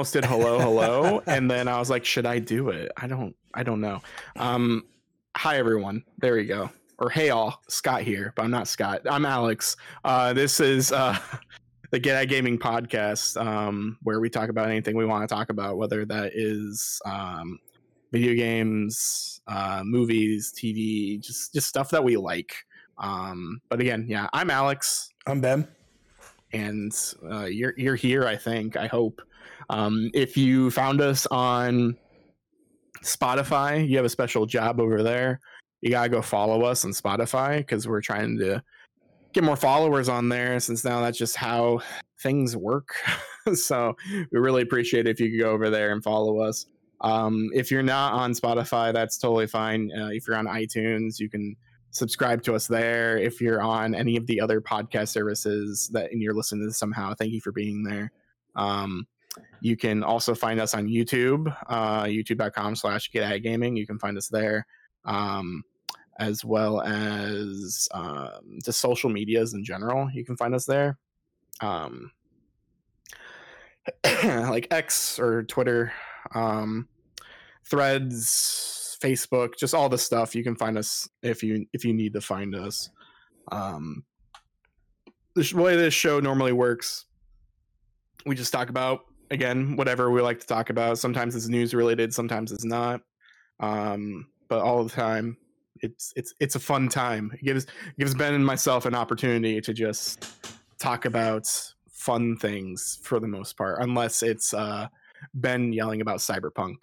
man, I, I almost did hello, hello, and then I was like, should I do it? I don't, I don't know. Um, hi everyone. There you go. Or hey all, Scott here, but I'm not Scott. I'm Alex. Uh, this is uh, the Get At Gaming podcast, um, where we talk about anything we want to talk about, whether that is um, video games, uh, movies, TV, just just stuff that we like. Um, but again, yeah, I'm Alex I'm Ben. and uh, you're you're here. I think. I hope. Um, if you found us on Spotify, you have a special job over there. You gotta go follow us on Spotify because we're trying to get more followers on there. Since now that's just how things work. so we really appreciate if you could go over there and follow us. Um, if you're not on Spotify, that's totally fine. Uh, if you're on iTunes, you can subscribe to us there. If you're on any of the other podcast services that and you're listening to this somehow, thank you for being there. Um, you can also find us on YouTube, uh, youtube.com slash get gaming. You can find us there. Um, as well as um, just social medias in general. You can find us there. Um, like X or Twitter, um, Threads, Facebook, just all the stuff. You can find us if you if you need to find us. Um, the way this show normally works, we just talk about again whatever we like to talk about. Sometimes it's news related, sometimes it's not. Um, but all the time, it's it's it's a fun time. It gives gives Ben and myself an opportunity to just talk about fun things for the most part, unless it's uh, Ben yelling about cyberpunk.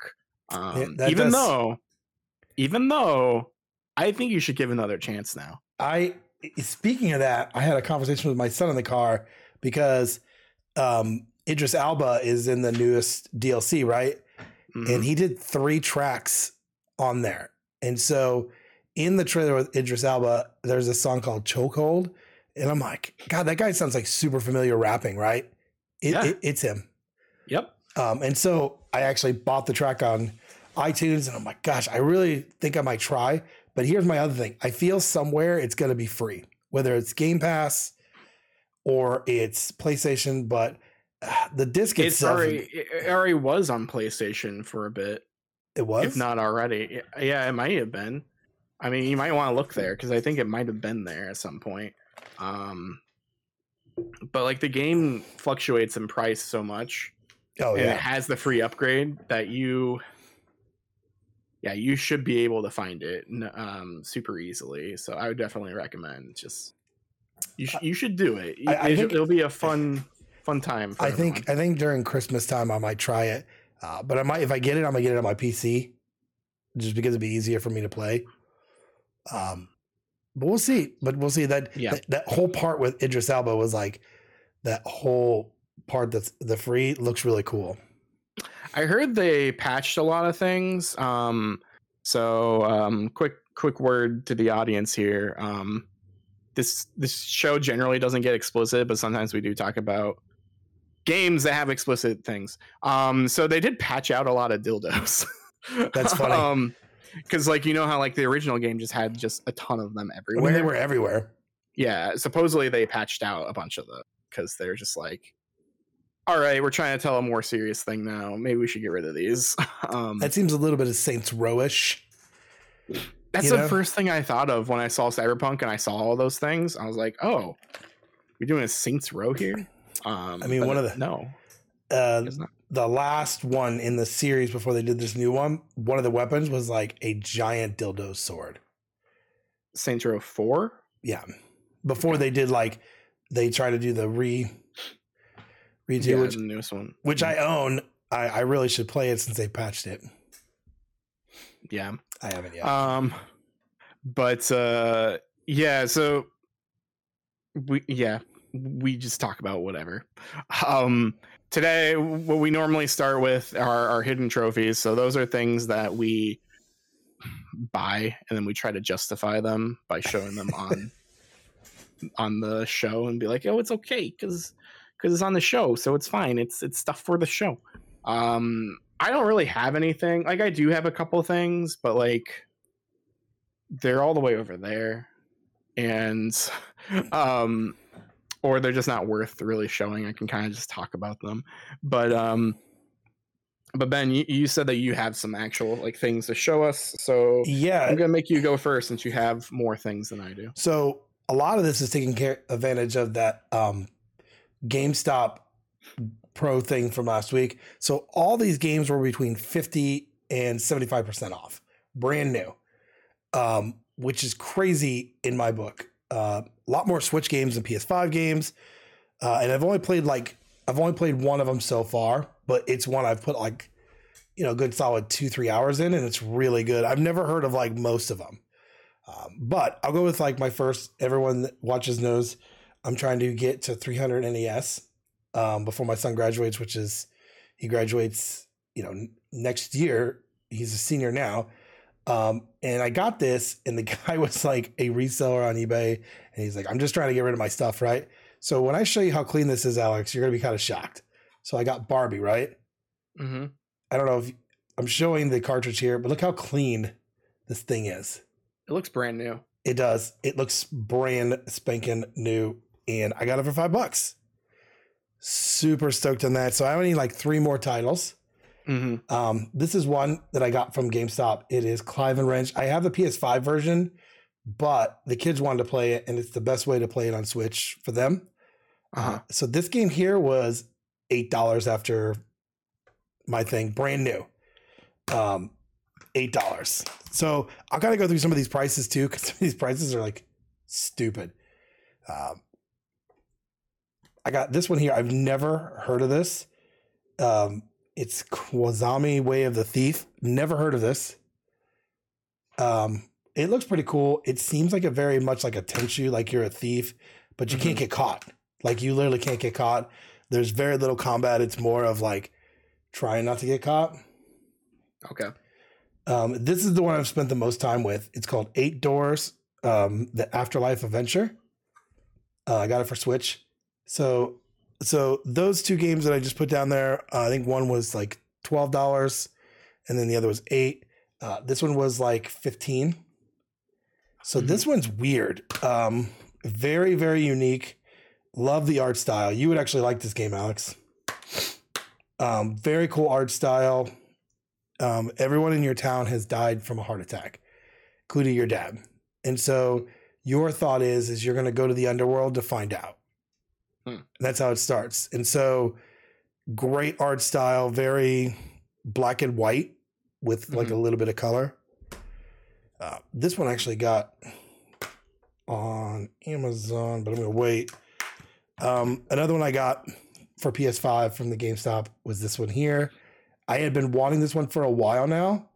Um, Yeah, even does- though, even though, I think you should give another chance now. I speaking of that, I had a conversation with my son in the car because um Idris Elba is in the newest DLC, right? Mhm. And he did three tracks on there. And so in the trailer with Idris Elba, there's a song called Chokehold. And I'm like, God, that guy sounds like super familiar rapping, right? It, Yeah. it- it's him. Yep. Um, and so I actually bought the track on iTunes, and I'm like, gosh, I really think I might try. But here's my other thing: I feel somewhere it's going to be free, whether it's Game Pass or it's PlayStation. But the disc It's itself, already it already was on PlayStation for a bit, it was if not already. Yeah, it might have been. I mean, you might want to look there because I think it might have been there at some point. Um, but like the game fluctuates in price so much, Oh and it has the free upgrade that you, yeah, you should be able to find it um, super easily. So I would definitely recommend just you sh- you should do it. I- I think- it'll be a fun fun time. I everyone. think I think during Christmas time I might try it. Uh, but I might if I get it, I'm gonna get it on my PC, just because it'd be easier for me to play. Um, but we'll see. But we'll see that Yeah. that, that whole part with Idris Elba was like that whole part that's the free looks really cool. I heard they patched a lot of things. Um, so um, quick quick word to the audience here. Um, this this show generally doesn't get explicit, but sometimes we do talk about games that have explicit things. Um, so they did patch out a lot of dildos. That's funny. um, because like you know how like the original game just had just a ton of them I everywhere. mean, they were everywhere. Yeah, supposedly they patched out a bunch of them because they're just like, all right, we're trying to tell a more serious thing now. Maybe we should get rid of these. um, That seems a little bit of Saints Rowish. that's the know? first thing I thought of when I saw Cyberpunk and I saw all those things. I was like, oh, we're doing a Saints Row here. Um, I mean, one of the- no, Uh, the last one in the series before they did this new one, one of the weapons was like a giant dildo sword. Saints Row Four. Yeah. Before they did like they try to do the re redo, Yeah, which the newest one. which I own. I, I really should play it since they patched it. yeah. I haven't yet. Um, but uh, yeah, so we yeah we just talk about whatever. Um, today, what we normally start with are our hidden trophies. So those are things that we buy and then we try to justify them by showing them on on the show and be like, oh, it's okay because because it's on the show, so it's fine. It's it's stuff for the show. Um, I don't really have anything. Like I do have a couple things, but like they're all the way over there, and um, or they're just not worth really showing. I can kind of just talk about them. But um but Ben, you, you said that you have some actual like things to show us. So Yeah. I'm gonna make you go first since you have more things than I do. So a lot of this is taking care advantage of that um, GameStop Pro thing from last week. So all these games were between 50 and 75% off, brand new, um, which is crazy in my book. Uh, a lot more Switch games than PS5 games. Uh, and I've only played like, I've only played one of them so far, but it's one I've put like, you know, good solid two, three hours in, and it's really good. I've never heard of like most of them. Um, but I'll go with like my first. Everyone that watches knows I'm trying to get to 300 NES um, before my son graduates, which is he graduates, you know, next year. He's a senior now. Um, and I got this, and the guy was like a reseller on eBay, and he's like, I'm just trying to get rid of my stuff, right? So when I show you how clean this is, Alex, you're gonna be kind of shocked. So I got Barbie, right? Mm-hmm. I don't know if I'm showing the cartridge here, but look how clean this thing is. It looks brand new. It does. It looks brand spanking new, and I got it for five bucks. Super stoked on that. So I only need like three more titles. Mm-hmm. Um, this is one that I got from GameStop. It is Clive and Wrench. I have the PS5 version, but the kids wanted to play it, and it's the best way to play it on Switch for them. Uh-huh. So this game here was eight dollars after my thing, brand new. Um, eight dollars. So I gotta go through some of these prices too, because these prices are like stupid. Um, I got this one here. I've never heard of this. Um, it's Kwazami Way of the Thief. Never heard of this. Um, it looks pretty cool. It seems like a very much like a Tenchu, like you're a thief, but you can't get caught. Like you literally can't get caught. There's very little combat. It's more of like trying not to get caught. Okay. Um, this is the one I've spent the most time with. It's called Eight Doors, um, the Afterlife Adventure. Uh, I got it for Switch. So, so those two games that I just put down there, uh, I think one was like twelve dollars, and then the other was eight. Uh, this one was like fifteen. So Mhm. this one's weird. Um, very very unique. Love the art style. You would actually like this game, Alex. Um, very cool art style um, everyone in your town has died from a heart attack, including your dad. And so your thought is is you're going to go to the underworld to find out. Hmm. That's how it starts. And so great art style, very black and white with like a little bit of color. Uh, this one actually got on Amazon, but I'm going to wait. Um, another one I got for PS5 from the GameStop was this one here. I had been wanting this one for a while now.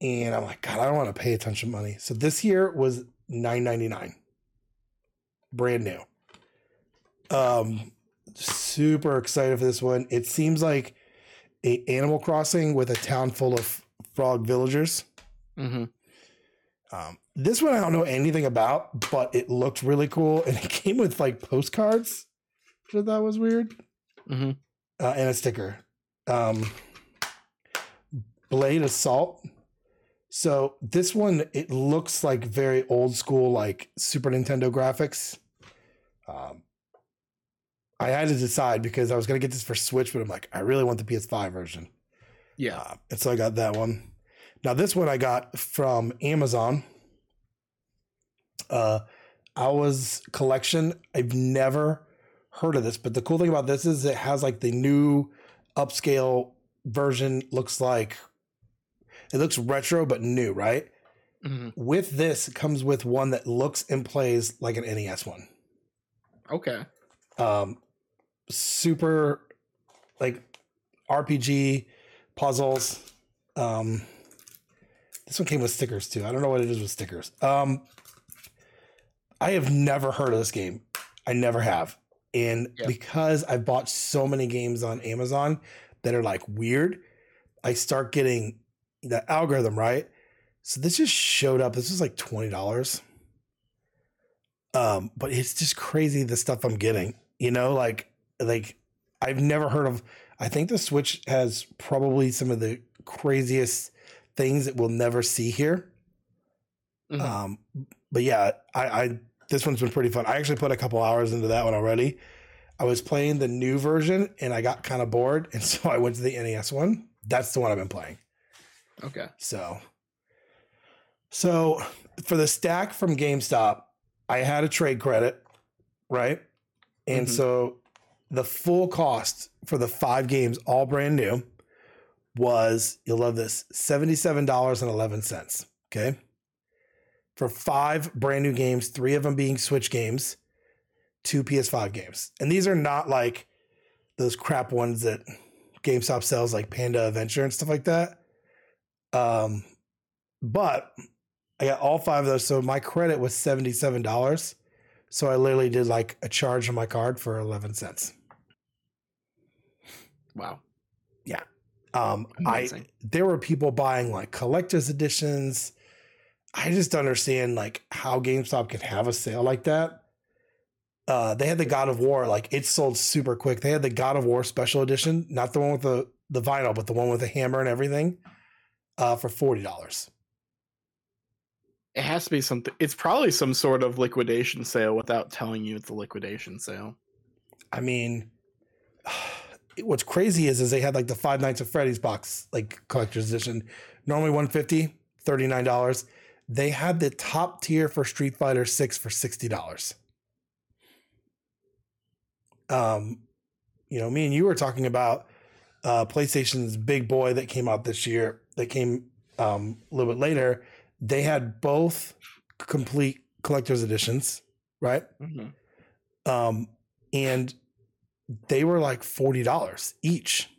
And I'm like, God, I don't want to pay a bunch of money. So this here was $9.99. Brand new. Um super excited for this one. It seems like a Animal Crossing with a town full of frog villagers. Mm-hmm. Um, this one I don't know anything about, but it looked really cool, and it came with like postcards, which I thought was weird, Mm-hmm. uh, and a sticker. Um, Blade Assault. So this one, it looks like very old school, like Super Nintendo graphics. Um, I had to decide because I was gonna get this for Switch, but I'm like, I really want the PS5 version. Yeah. Uh, and so I got that one. Now this one I got from Amazon. Uh, Ours collection. I've never heard of this, but the cool thing about this is it has like the new upscale version. Looks like it looks retro but new, right? Mm-hmm. With this comes with one that looks and plays like an NES one. Okay. Um, super like RPG puzzles. Um, this one came with stickers too. I don't know what it is with stickers. Um, I have never heard of this game. I never have. And Yeah. because I've bought so many games on Amazon that are like weird, I start getting the algorithm right. So this just showed up. This was like twenty dollars. Um, but it's just crazy the stuff I'm getting. You know, like like I've never heard of. I think the Switch has probably some of the craziest things that we'll never see here. Mhm. Um, but yeah, I, I this one's been pretty fun. I actually put a couple hours into that one already. I was playing the new version and I got kind of bored, and so I went to the NES one. That's the one I've been playing. Okay. So, so for the stack from GameStop, I had a trade credit, right? And Mhm. so the full cost for the five games, all brand new, was you'll love this seventy-seven dollars and eleven cents. Okay, for five brand new games, three of them being Switch games, two PS5 games, and these are not like those crap ones that GameStop sells, like Panda Adventure and stuff like that. Um, but I got all five of those, so my credit was seventy-seven dollars. So I literally did like a charge on my card for eleven cents. Wow. Um, I there were people buying like collector's editions. I just don't understand like how GameStop can have a sale like that. Uh, they had the God of War, like it sold super quick. They had the God of War special edition, not the one with the the vinyl, but the one with the hammer and everything, uh, for forty dollars. It has to be something. It's probably some sort of liquidation sale without telling you it's a liquidation sale. I mean, what's crazy is is they had like the Five Nights at Freddy's box, like collector's edition, normally 150 $39. They had the top tier for Street Fighter 6 for $60. Um, you know, me and you were talking about uh PlayStation's big boy that came out this year, that came um a little bit later. They had both complete collector's editions, right? Mhm. um, and they were like forty dollars each,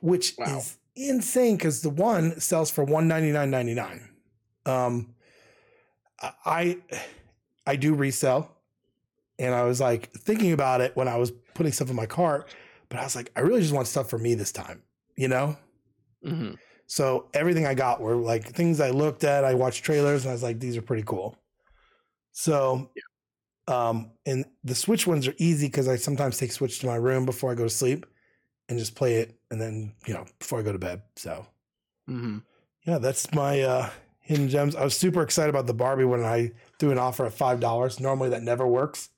which Wow. is insane because the one sells for one ninety nine ninety nine. Um, I I do resell, and I was like thinking about it when I was putting stuff in my cart, but I was like, I really just want stuff for me this time, you know. Mhm. So everything I got were like things I looked at, I watched trailers, and I was like, these are pretty cool. So, um, and the Switch ones are easy because I sometimes take Switch to my room before I go to sleep and just play it, and then you know before I go to bed. So Mhm. yeah, that's my uh, hidden gems. I was super excited about the Barbie when I threw an offer at five dollars. Normally that never works,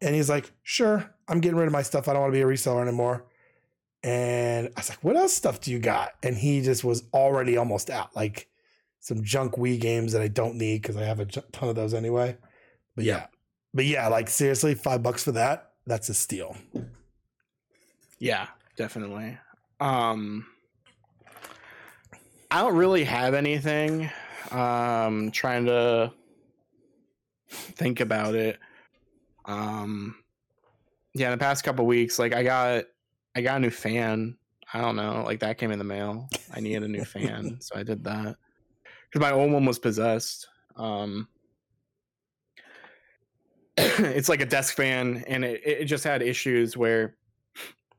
and he's like, "Sure, I'm getting rid of my stuff. I don't want to be a reseller anymore." And I was like, "What else stuff do you got?" And he just was already almost out, like some junk Wii games that I don't need because I have a ton of those anyway. But yeah, but yeah, like seriously, five bucks for that. That's a steal. Yeah, definitely. Um I don't really have anything. Um trying to think about it. Um yeah, in the past couple weeks like I got I got a new fan. I don't know, like that came in the mail. I needed a new fan, so I did that. Cuz my old one was possessed. Um it's like a desk fan and it, it just had issues where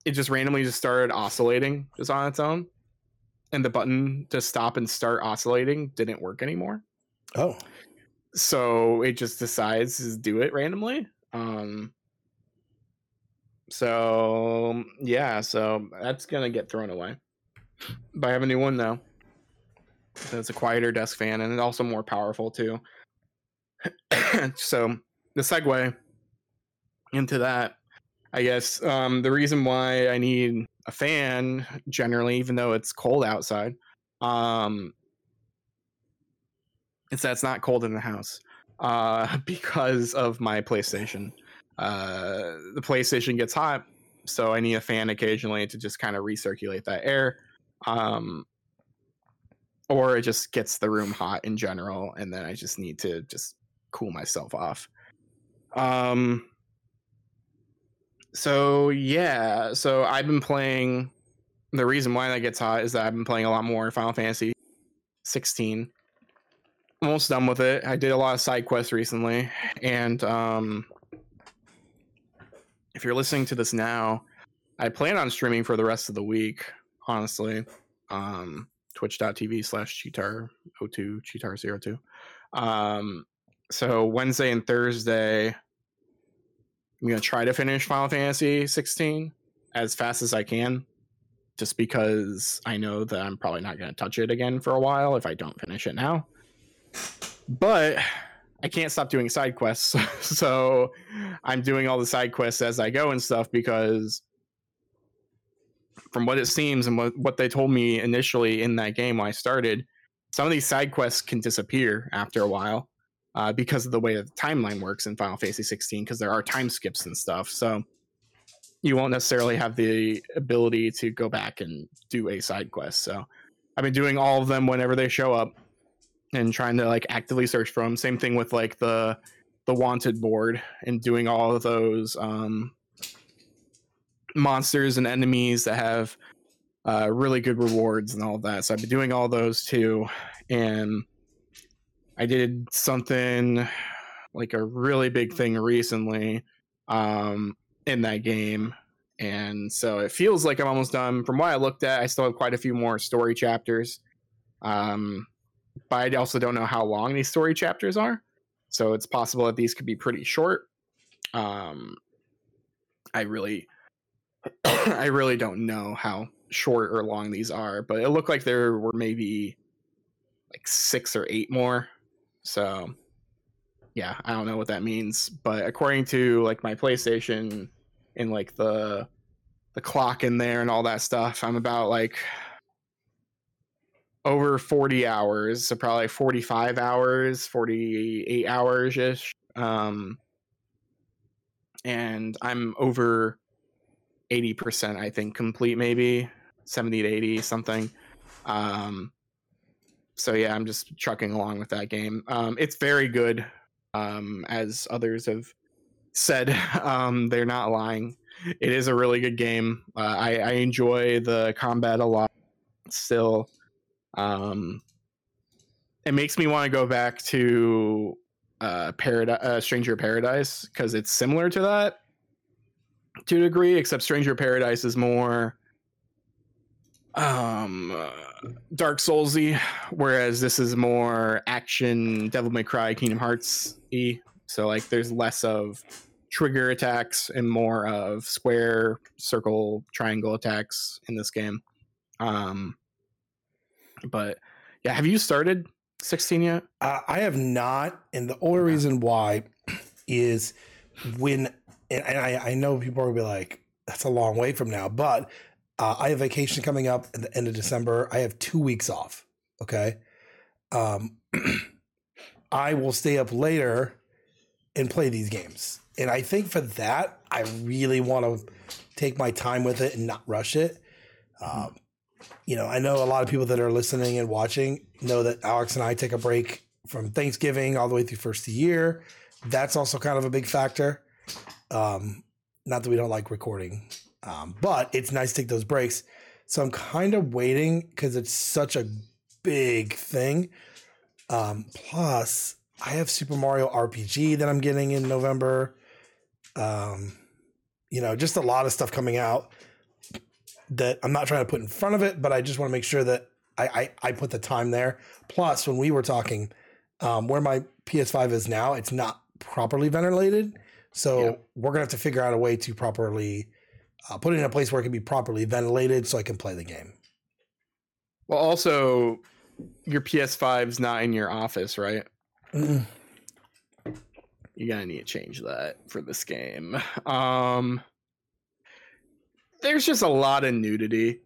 it just randomly just started oscillating just on its own and the button to stop and start oscillating didn't work anymore. Oh, so it just decides to do it randomly um so yeah so that's gonna get thrown away. But i have a new one now so it's a quieter desk fan and it's also more powerful too. So the segue into that i guess um the reason why i need a fan generally even though it's cold outside um it's that it's not cold in the house uh because of my playstation. Uh the playstation gets hot so i need a fan occasionally to just kind of recirculate that air um or it just gets the room hot in general and then i just need to just cool myself off um so yeah so i've been playing the reason why that gets hot is that i've been playing a lot more final fantasy 16 almost done with it. I did a lot of side quests recently and um if you're listening to this now i plan on streaming for the rest of the week honestly. Um twitch.tv slash cheatar 02 cheatar 02 um so wednesday and thursday i'm gonna try to finish final fantasy 16 as fast as i can just because i know that i'm probably not gonna touch it again for a while if i don't finish it now but I can't stop doing side quests. so I'm doing all the side quests as I go and stuff because from what it seems and what, what they told me initially in that game when I started, some of these side quests can disappear after a while uh, because of the way the timeline works in Final Fantasy 16 because there are time skips and stuff. So you won't necessarily have the ability to go back and do a side quest. So I've been doing all of them whenever they show up and trying to like actively search for them. Same thing with like the the wanted board and doing all of those um, monsters and enemies that have uh, really good rewards and all of that. So I've been doing all those too, and I did something like a really big thing recently um, in that game. And so it feels like I'm almost done. From what I looked at, I still have quite a few more story chapters. Um, but I also don't know how long these story chapters are. So it's possible that these could be pretty short. Um, I really, I really don't know how short or long these are, but it looked like there were maybe like six or eight more. So yeah, I don't know what that means, but according to like my PlayStation and like the the clock in there and all that stuff, I'm about like over 40 hours, so probably 45 hours, 48 hours ish. Um, and I'm over 80%, I think, complete, maybe 70 to 80, something. Um, so yeah, I'm just trucking along with that game. Um, it's very good, um, as others have said. Um, they're not lying. It is a really good game. Uh, I, I enjoy the combat a lot still. Um, it makes me want to go back to uh, Paradise, uh, Stranger Paradise, because it's similar to that to a degree, except Stranger Paradise is more um uh, Dark Soulsy, whereas this is more action Devil May Cry, Kingdom Hearts e. So like, there's less of trigger attacks and more of square, circle, triangle attacks in this game. Um, but yeah, have you started 16 yet? Uh, I have not, and the only reason why is when, and I, I know people are gonna be like, "That's a long way from now," but uh, I have vacation coming up at the end of December. I have two weeks off. Okay, um, I will stay up later and play these games, and I think for that, I really want to take my time with it and not rush it. Um, you know, I know a lot of people that are listening and watching know that Alex and I take a break from Thanksgiving all the way through first of the year. That's also kind of a big factor. Um, not that we don't like recording, um, but it's nice to take those breaks. So I'm kind of waiting because it's such a big thing. Um, plus, I have Super Mario RPG that I'm getting in November. Um, you know, just a lot of stuff coming out that I'm not trying to put in front of it, but I just want to make sure that I, I, I put the time there. Plus, when we were talking, um, where my PS5 is now, it's not properly ventilated. So we're gonna have to figure out a way to properly uh, put it in a place where it can be properly ventilated, so I can play the game. Well, also, your PS5's not in your office, right? Mm, You gotta need to change that for this game. Um, there's just a lot of nudity.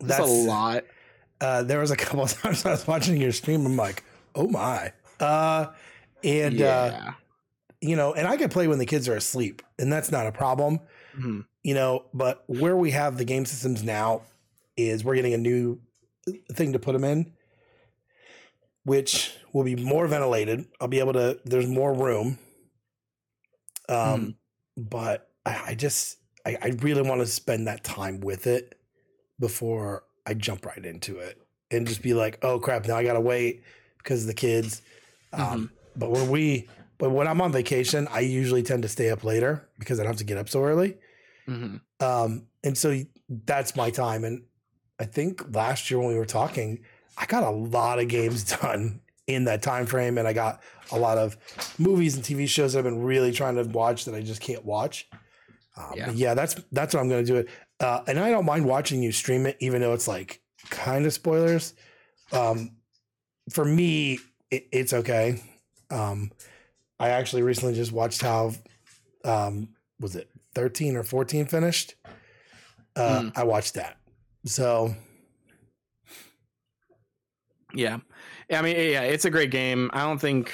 That's a lot. Uh, there was a couple of times I was watching your stream. I'm like, oh my. Uh, and uh, you know, and I can play when the kids are asleep, and that's not a problem. Mhm. You know, but where we have the game systems now is we're getting a new thing to put them in, which will be more ventilated. I'll be able to, there's more room. Um, but I, I just, I, I really want to spend that time with it before I jump right into it and just be like, oh crap, now I got to wait because of the kids. Um, but when we, but when I'm on vacation, I usually tend to stay up later because I don't have to get up so early. Mhm. Um, and so that's my time. And I think last year when we were talking, I got a lot of games done in that time frame, and I got a lot of movies and TV shows that I've been really trying to watch that I just can't watch. Um, Yeah. yeah. yeah, that's that's what I'm going to do it. Uh, and I don't mind watching you stream it, even though it's like kind of spoilers. Um, for me, it, it's okay. Um, I actually recently just watched how um, was it 13 or 14 finished. Uh, Mm. I watched that. So Yeah. I mean, yeah, it's a great game. I don't think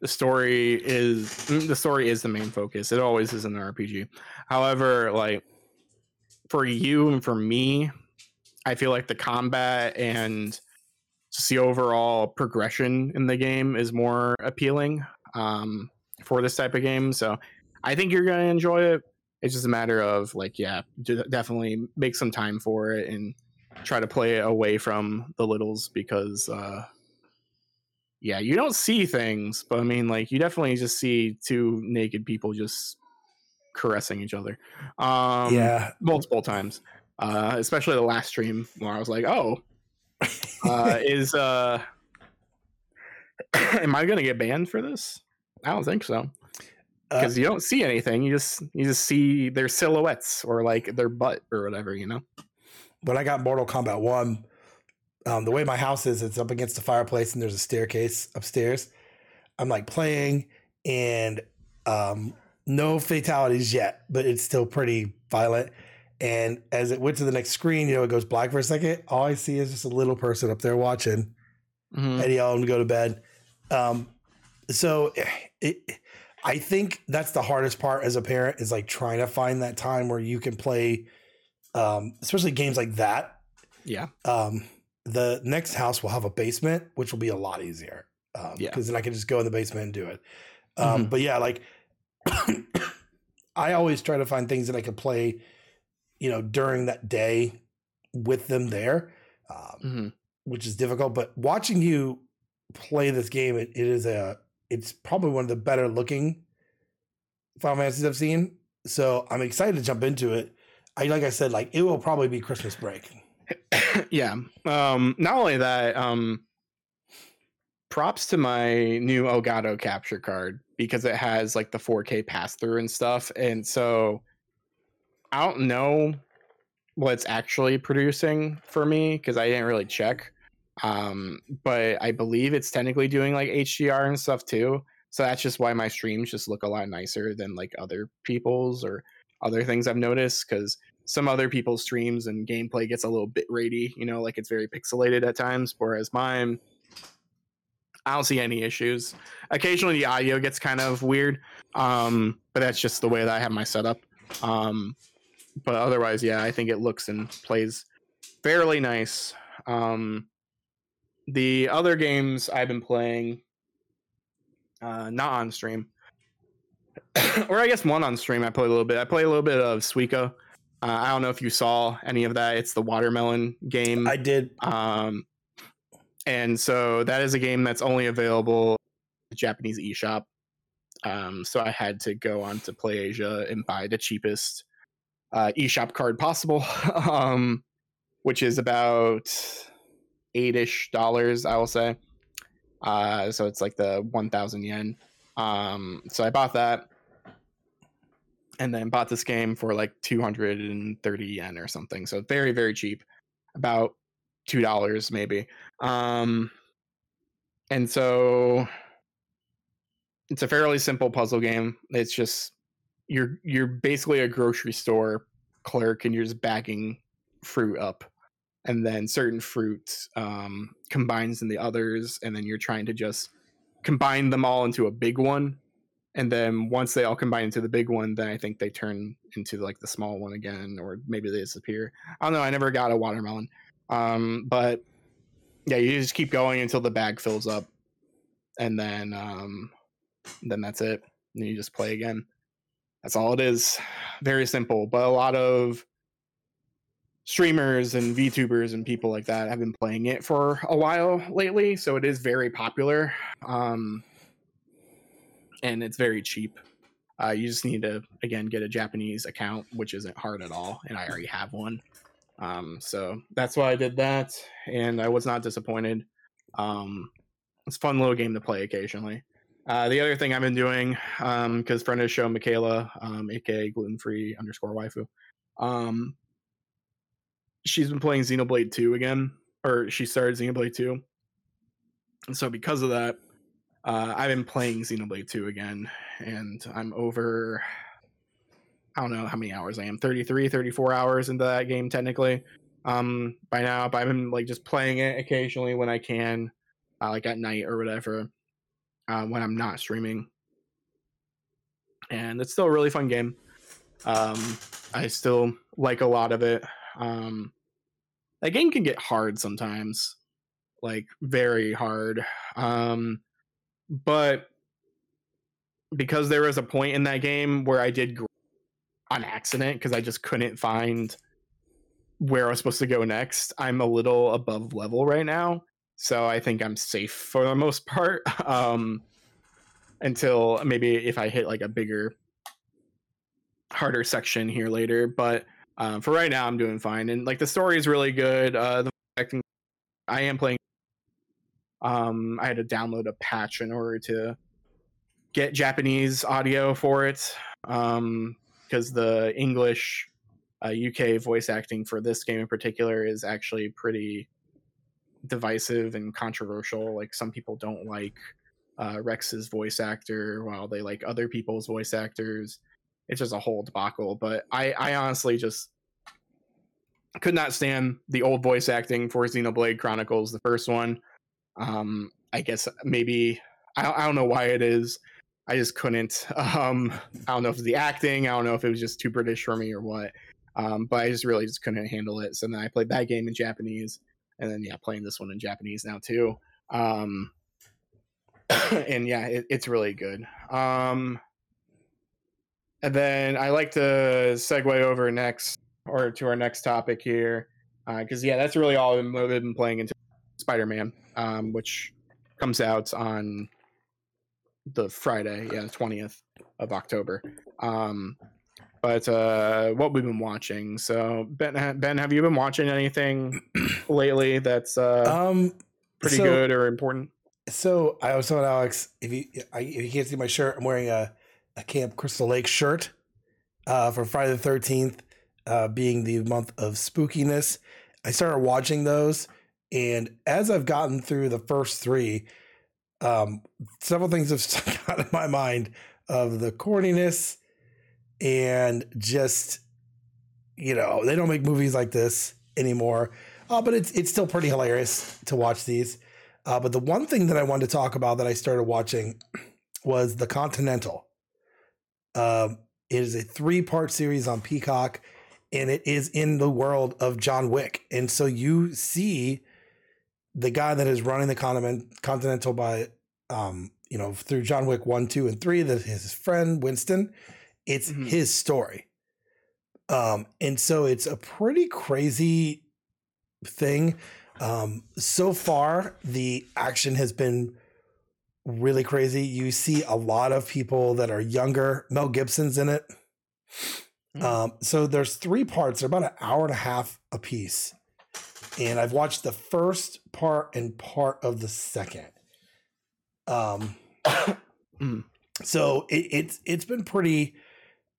the story is mm, the story is the main focus. It always is in an RPG. However, like for you and for me, I feel like the combat and just the overall progression in the game is more appealing um, for this type of game. So I think you're going to enjoy it. It's just a matter of like, yeah, definitely make some time for it and try to play it away from the littles because uh yeah you don't see things but i mean like you definitely just see two naked people just caressing each other um yeah, multiple times uh especially the last stream where i was like oh uh is uh am i gonna get banned for this? I don't think so Uh, because you don't see anything you just you just see their silhouettes or like their butt or whatever you know when I got Mortal Kombat One, um, the way my house is, it's up against the fireplace and there's a staircase upstairs. I'm like playing and um, no fatalities yet, but it's still pretty violent. And as it went to the next screen, you know, it goes black for a second. All I see is just a little person up there watching. Mhm. and yell him to go to bed. Um, so it, I think that's the hardest part as a parent is like trying to find that time where you can play, um, especially games like that. yeah Um, the next house will have a basement, which will be a lot easier. Um, Yeah. because then I can just go in the basement and do it. Um, but yeah, like I always try to find things that I could play, you know, during that day with them there. Um, Mhm. which is difficult. But watching you play this game, it, it is a it's probably one of the better looking Final Fantasies I've seen. So I'm excited to jump into it. I like I said, like it will probably be Christmas break. yeah. Um, not only that, um, props to my new Elgato capture card because it has like the 4K pass through and stuff. And so I don't know what it's actually producing for me because I didn't really check. Um, but I believe it's technically doing like HDR and stuff too. So that's just why my streams just look a lot nicer than like other people's or other things I've noticed because some other people's streams and gameplay gets a little bit ratey, you know, like it's very pixelated at times, whereas mine I don't see any issues. Occasionally the audio gets kind of weird, um, but that's just the way that I have my setup. Um, but otherwise, yeah, I think it looks and plays fairly nice. Um, the other games I've been playing, uh, not on stream, or I guess one on stream. I play a little bit. I play a little bit of Suika. Uh, I don't know if you saw any of that. It's the watermelon game. I did. Um, and so that is a game that's only available at the Japanese eShop. Um, so I had to go on to PlayAsia and buy the cheapest uh, eShop card possible, um, which is about eight-ish dollars, I will say. Uh, so it's like the one thousand yen. Um, so I bought that, and then bought this game for like two hundred and thirty yen or something. So very very cheap, about two dollars maybe. Um, and so it's a fairly simple puzzle game. It's just you're you're basically a grocery store clerk and you're just bagging fruit up and then certain fruit um, combines in the others and then you're trying to just combine them all into a big one and then once they all combine into the big one then i think they turn into like the small one again or maybe they disappear. I don't know i never got a watermelon um, but yeah you just keep going until the bag fills up and then um, then that's it and you just play again. That's all it is. Very simple but a lot of streamers and VTubers and people like that have been playing it for a while lately, so it is very popular. Um, and it's very cheap. Uh, you just need to again get a Japanese account, which isn't hard at all, and I already have one. Um, so that's why I did that, and I was not disappointed. Um, it's a fun little game to play occasionally. Uh, the other thing I've been doing, because friend of the show Michaela, um, aka gluten free underscore waifu, um, she's been playing Xenoblade 2 again, or she started Xenoblade 2. And so because of that, uh, I've been playing Xenoblade 2 again, and I'm over. I don't know how many hours I am 33, 34 hours into that game technically um, by now, but I've been like just playing it occasionally when I can, uh, like at night or whatever, uh, when I'm not streaming. And it's still a really fun game. Um, I still like a lot of it. Um, that game can get hard sometimes, like very hard. Um, but because there was a point in that game where I did on accident because I just couldn't find where I was supposed to go next. I'm a little above level right now, so I think I'm safe for the most part. Um, until maybe if I hit like a bigger, harder section here later, but um, for right now, I'm doing fine. And like the story is really good. Uh, the acting, I am playing. Um, I had to download a patch in order to get Japanese audio for it. Um, because the English uh, UK voice acting for this game in particular is actually pretty divisive and controversial. Like some people don't like uh, Rex's voice actor, while they like other people's voice actors. It's just a whole debacle. But I, I honestly just could not stand the old voice acting for Xenoblade Chronicles, the first one. Um, I guess maybe I, I don't know why it is. I just couldn't. Um, I don't know if it's the acting. I don't know if it was just too British for me or what. Um, but I just really just couldn't handle it. So then I played that game in Japanese, and then yeah, playing this one in Japanese now too. Um, and yeah, it, it's really good. Um, and then I like to segue over next or to our next topic here, because uh, yeah, that's really all I've been playing into Spider-Man, um, which comes out on the Friday, yeah, the twentieth of October. Um, but uh, what we've been watching. So Ben, Ben, have you been watching anything lately that's uh, um pretty so, good or important? So I was telling Alex, if you I, if you can't see my shirt, I'm wearing a, a Camp Crystal Lake shirt uh, for Friday the Thirteenth, uh, being the month of spookiness. I started watching those, and as I've gotten through the first three, um, several things have stuck out in my mind of the corniness and just you know they don't make movies like this anymore. Uh, but it's it's still pretty hilarious to watch these. Uh, but the one thing that I wanted to talk about that I started watching was The Continental. Um, it is a three part series on Peacock, and it is in the world of John Wick. And so you see the guy that is running the Continental by, um, you know, through John Wick one, two, and three. That his friend Winston. It's mm-hmm. his story. Um, and so it's a pretty crazy thing. Um, so far, the action has been really crazy. You see a lot of people that are younger. Mel Gibson's in it. Mm. Um, so there's three parts. They're about an hour and a half a piece. And I've watched the first part and part of the second. Um, mm. so it, it's it's been pretty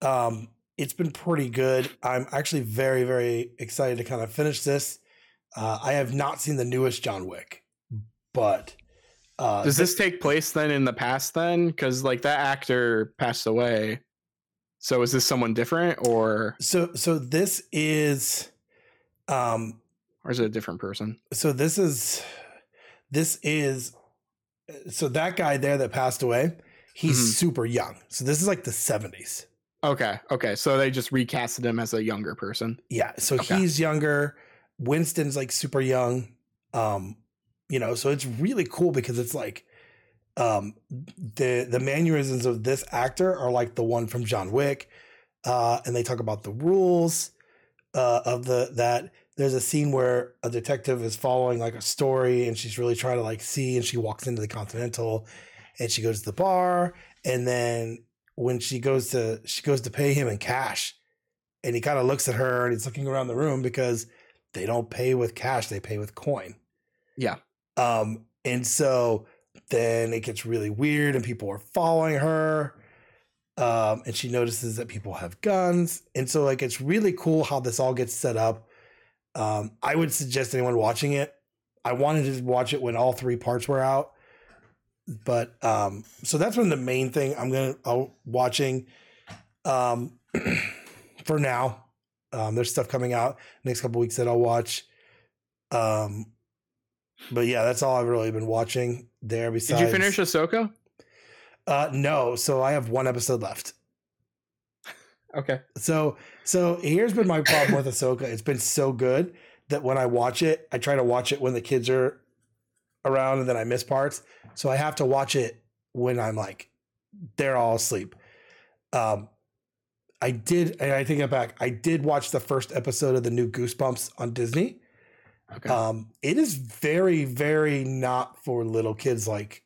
um, it's been pretty good. I'm actually very, very excited to kind of finish this. Uh, I have not seen the newest John Wick, but uh, does this take place then in the past then? Because like that actor passed away. So is this someone different or so? So this is, um, or is it a different person? So this is, this is, so that guy there that passed away, he's mm-hmm. super young. So this is like the seventies. Okay. Okay. So they just recasted him as a younger person. Yeah. So okay. he's younger. Winston's like super young. Um, you know, so it's really cool because it's like um the the mannerisms of this actor are like the one from John Wick. Uh, and they talk about the rules uh of the that there's a scene where a detective is following like a story and she's really trying to like see and she walks into the Continental and she goes to the bar and then when she goes to she goes to pay him in cash and he kind of looks at her and he's looking around the room because they don't pay with cash they pay with coin yeah um and so then it gets really weird and people are following her um and she notices that people have guns. And so like it's really cool how this all gets set up. Um i would suggest anyone watching it. I wanted to watch it when all three parts were out. But um, so that's been the main thing I'm gonna uh, watching. Um, for now, um, there's stuff coming out. Next couple weeks that I'll watch. Um, but yeah, that's all I've really been watching there. Besides, Did you finish Ahsoka? Uh, no. So I have one episode left. Okay. So so here's been my problem with Ahsoka. It's been so good that when I watch it, I try to watch it when the kids are around and then I miss parts. So I have to watch it when I'm like they're all asleep. Um I did and I take it back. I did watch the first episode of the new Goosebumps on Disney. Okay. Um it is very very not for little kids like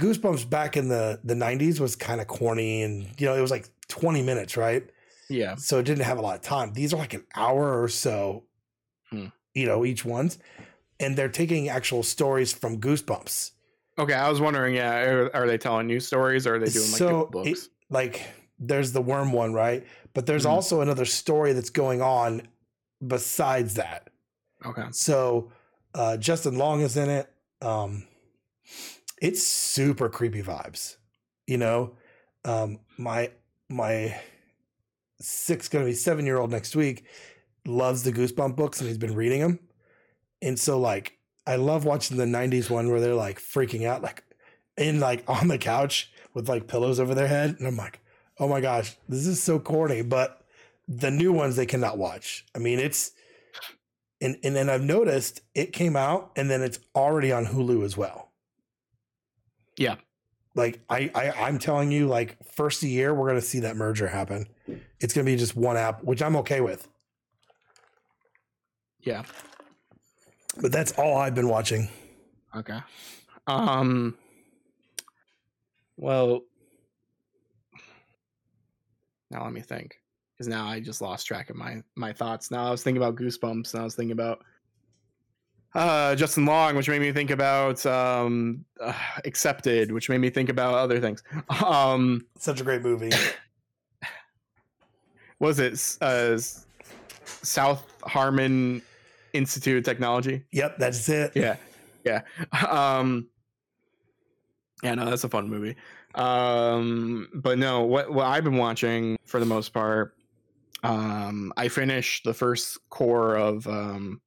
Goosebumps back in the the 90s was kind of corny and you know it was like 20 minutes, right? yeah. so it didn't have a lot of time. These are like an hour or so, Hmm. you know, each one's, and they're taking actual stories from Goosebumps. Okay. I was wondering. Yeah. Are, are they telling new stories or are they doing like so different it, books? like there's the worm one, right? But there's Mhm. also another story that's going on besides that. Okay. So uh, Justin Long is in it. Um, it's super creepy vibes. You know, um, my my six going to be seven year old next week loves the Goosebump books and he's been reading them, and so like I love watching the '90s one where they're like freaking out, like in like on the couch with like pillows over their head, and I'm like, oh my gosh, this is so corny, but the new ones they cannot watch. I mean, it's and and then I've noticed it came out and then it's already on Hulu as well. Yeah. Like I, I I'm telling you, like first of year, we're gonna see that merger happen. It's gonna be just one app, which I'm okay with. Yeah. But that's all I've been watching. Okay. Um. Well. Now let me think, because now I just lost track of my my thoughts. Now I was thinking about Goosebumps, and I was thinking about uh, Justin Long, which made me think about um, uh, Accepted, which made me think about other things. Um, Such a great movie. was it uh, South Harmon Institute of Technology? yep, that's it. yeah yeah um yeah no that's a fun movie um but no what what i've been watching for the most part um i finished the first cour of um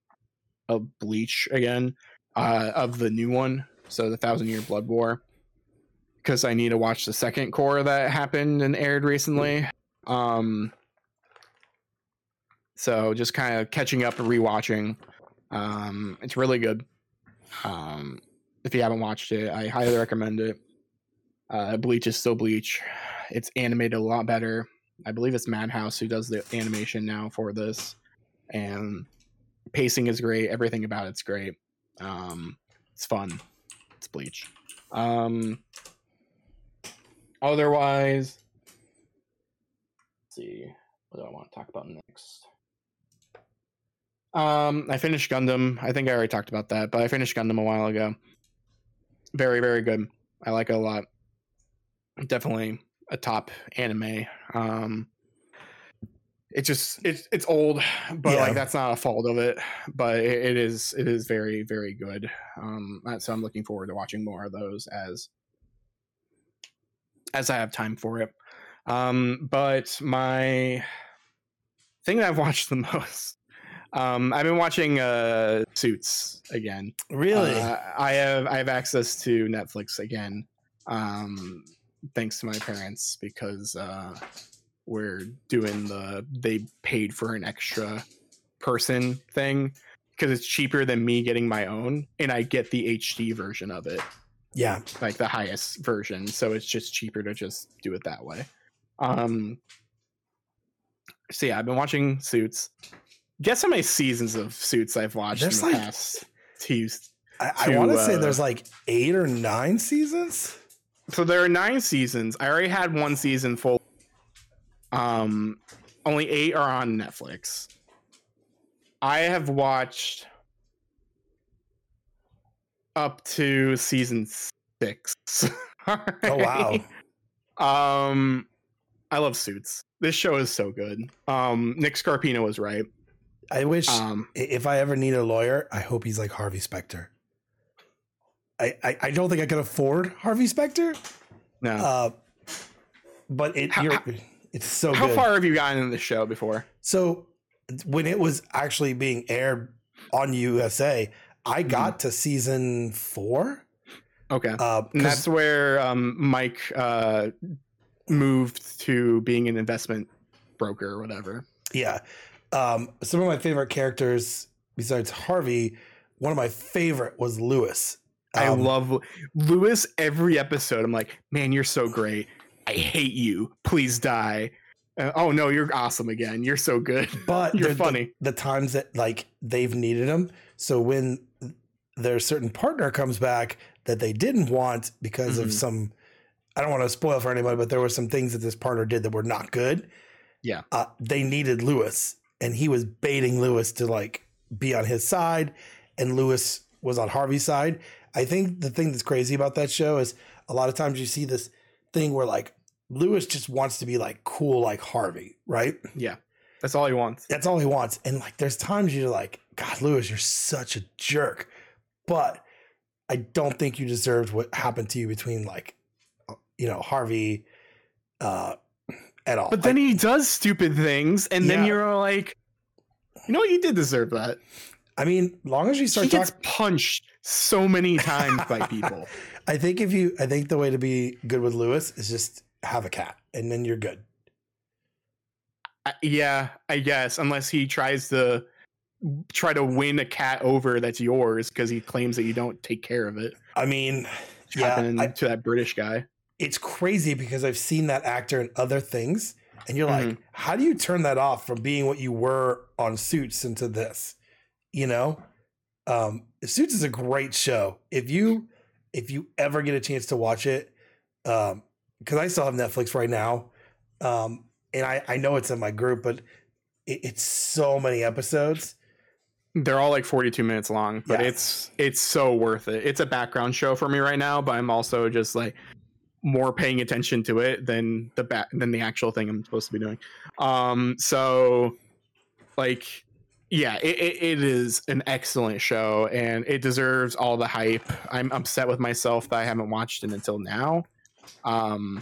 of bleach again uh of the new one so the thousand year blood war because i need to watch the second cour that happened and aired recently um so just kind of catching up and rewatching um it's really good um, if you haven't watched it, I highly recommend it. Uh, Bleach is still Bleach. It's animated a lot better. I believe it's Madhouse who does the animation now for this, and pacing is great. Everything about it's great. Um, it's fun. It's Bleach. Um, otherwise, see what do I want to talk about next. Um, I finished Gundam. I think I already talked about that, but I finished Gundam a while ago. Very, very good. I like it a lot. Definitely a top anime. Um, it just it's it's old, but Yeah. like that's not a fault of it. But it, it is it is very very good. Um, uh, so I'm looking forward to watching more of those as as I have time for it. Um, but my thing that I've watched the most um, I've been watching uh, Suits again. Really? Uh, I have I have access to Netflix again, um, thanks to my parents because uh, we're doing the they paid for an extra person thing because it's cheaper than me getting my own, and I get the HD version of it, yeah. like the highest version. So it's just cheaper to just do it that way. Um, so yeah, I've been watching Suits. Guess how many seasons of Suits I've watched There's in the like- past two I, I want to say uh, there's like eight or nine seasons. So there are nine seasons. I already had one season full. Um, only eight are on Netflix. I have watched up to season six. Oh wow. Um, I love Suits. This show is so good. Um, Nick Scarpino was right. I wish Um, if I ever need a lawyer, I hope he's like Harvey Specter. I, I, I don't think I could afford Harvey Specter. No. Uh, but it How- it's so How good. far have you gotten in the show before? So when it was actually being aired on USA, I Mm-hmm. got to season four. Okay. Uh, that's where um, Mike uh, moved to being an investment broker or whatever. yeah. Um, some of my favorite characters besides Harvey, one of my favorite was Louis. I Um, love Louis every episode. I'm like, man, you're so great. I hate you. Please die. Uh, oh no, you're awesome again. You're so good. but You're the- the- funny. The, times that like they've needed him. So when their certain partner comes back that they didn't want because Mhm. of some, I don't want to spoil for anybody, but there were some things that this partner did that were not good. Yeah. uh, they needed Louis, and he was baiting Louis to like be on his side, and Louis was on Harvey's side. I think the thing that's crazy about that show is a lot of times you see this thing where like Louis just wants to be like cool like Harvey, right? Yeah, that's all he wants. That's all he wants. And like there's times you're like, God, Louis, you're such a jerk. But I don't think you deserved what happened to you between like you know, Harvey uh at all. But then he does stupid things, and then you're like, you know what? You did deserve that. I mean, long as you He start gets talking punched so many times by people. I think if you, I think the way to be good with Louis is just have a cat, and then you're good. I- yeah, I guess, unless he tries to try to win a cat over that's yours because he claims that you don't take care of it. I mean, yeah, I- to that British guy. it's crazy because I've seen that actor in other things, and you're like, Mhm. how do you turn that off from being what you were on Suits into this? You know, um, Suits is a great show. If you if you ever get a chance to watch it, um, because I still have Netflix right now, um, and I I know it's in my group, but it, it's so many episodes. They're all like 42 minutes long, but Yeah. it's it's so worth it. It's a background show for me right now, but I'm also just like more paying attention to it than the back than the actual thing I'm supposed to be doing. Um, so like yeah, it, it, it is an excellent show and it deserves all the hype. I'm upset with myself that I haven't watched it until now. Um,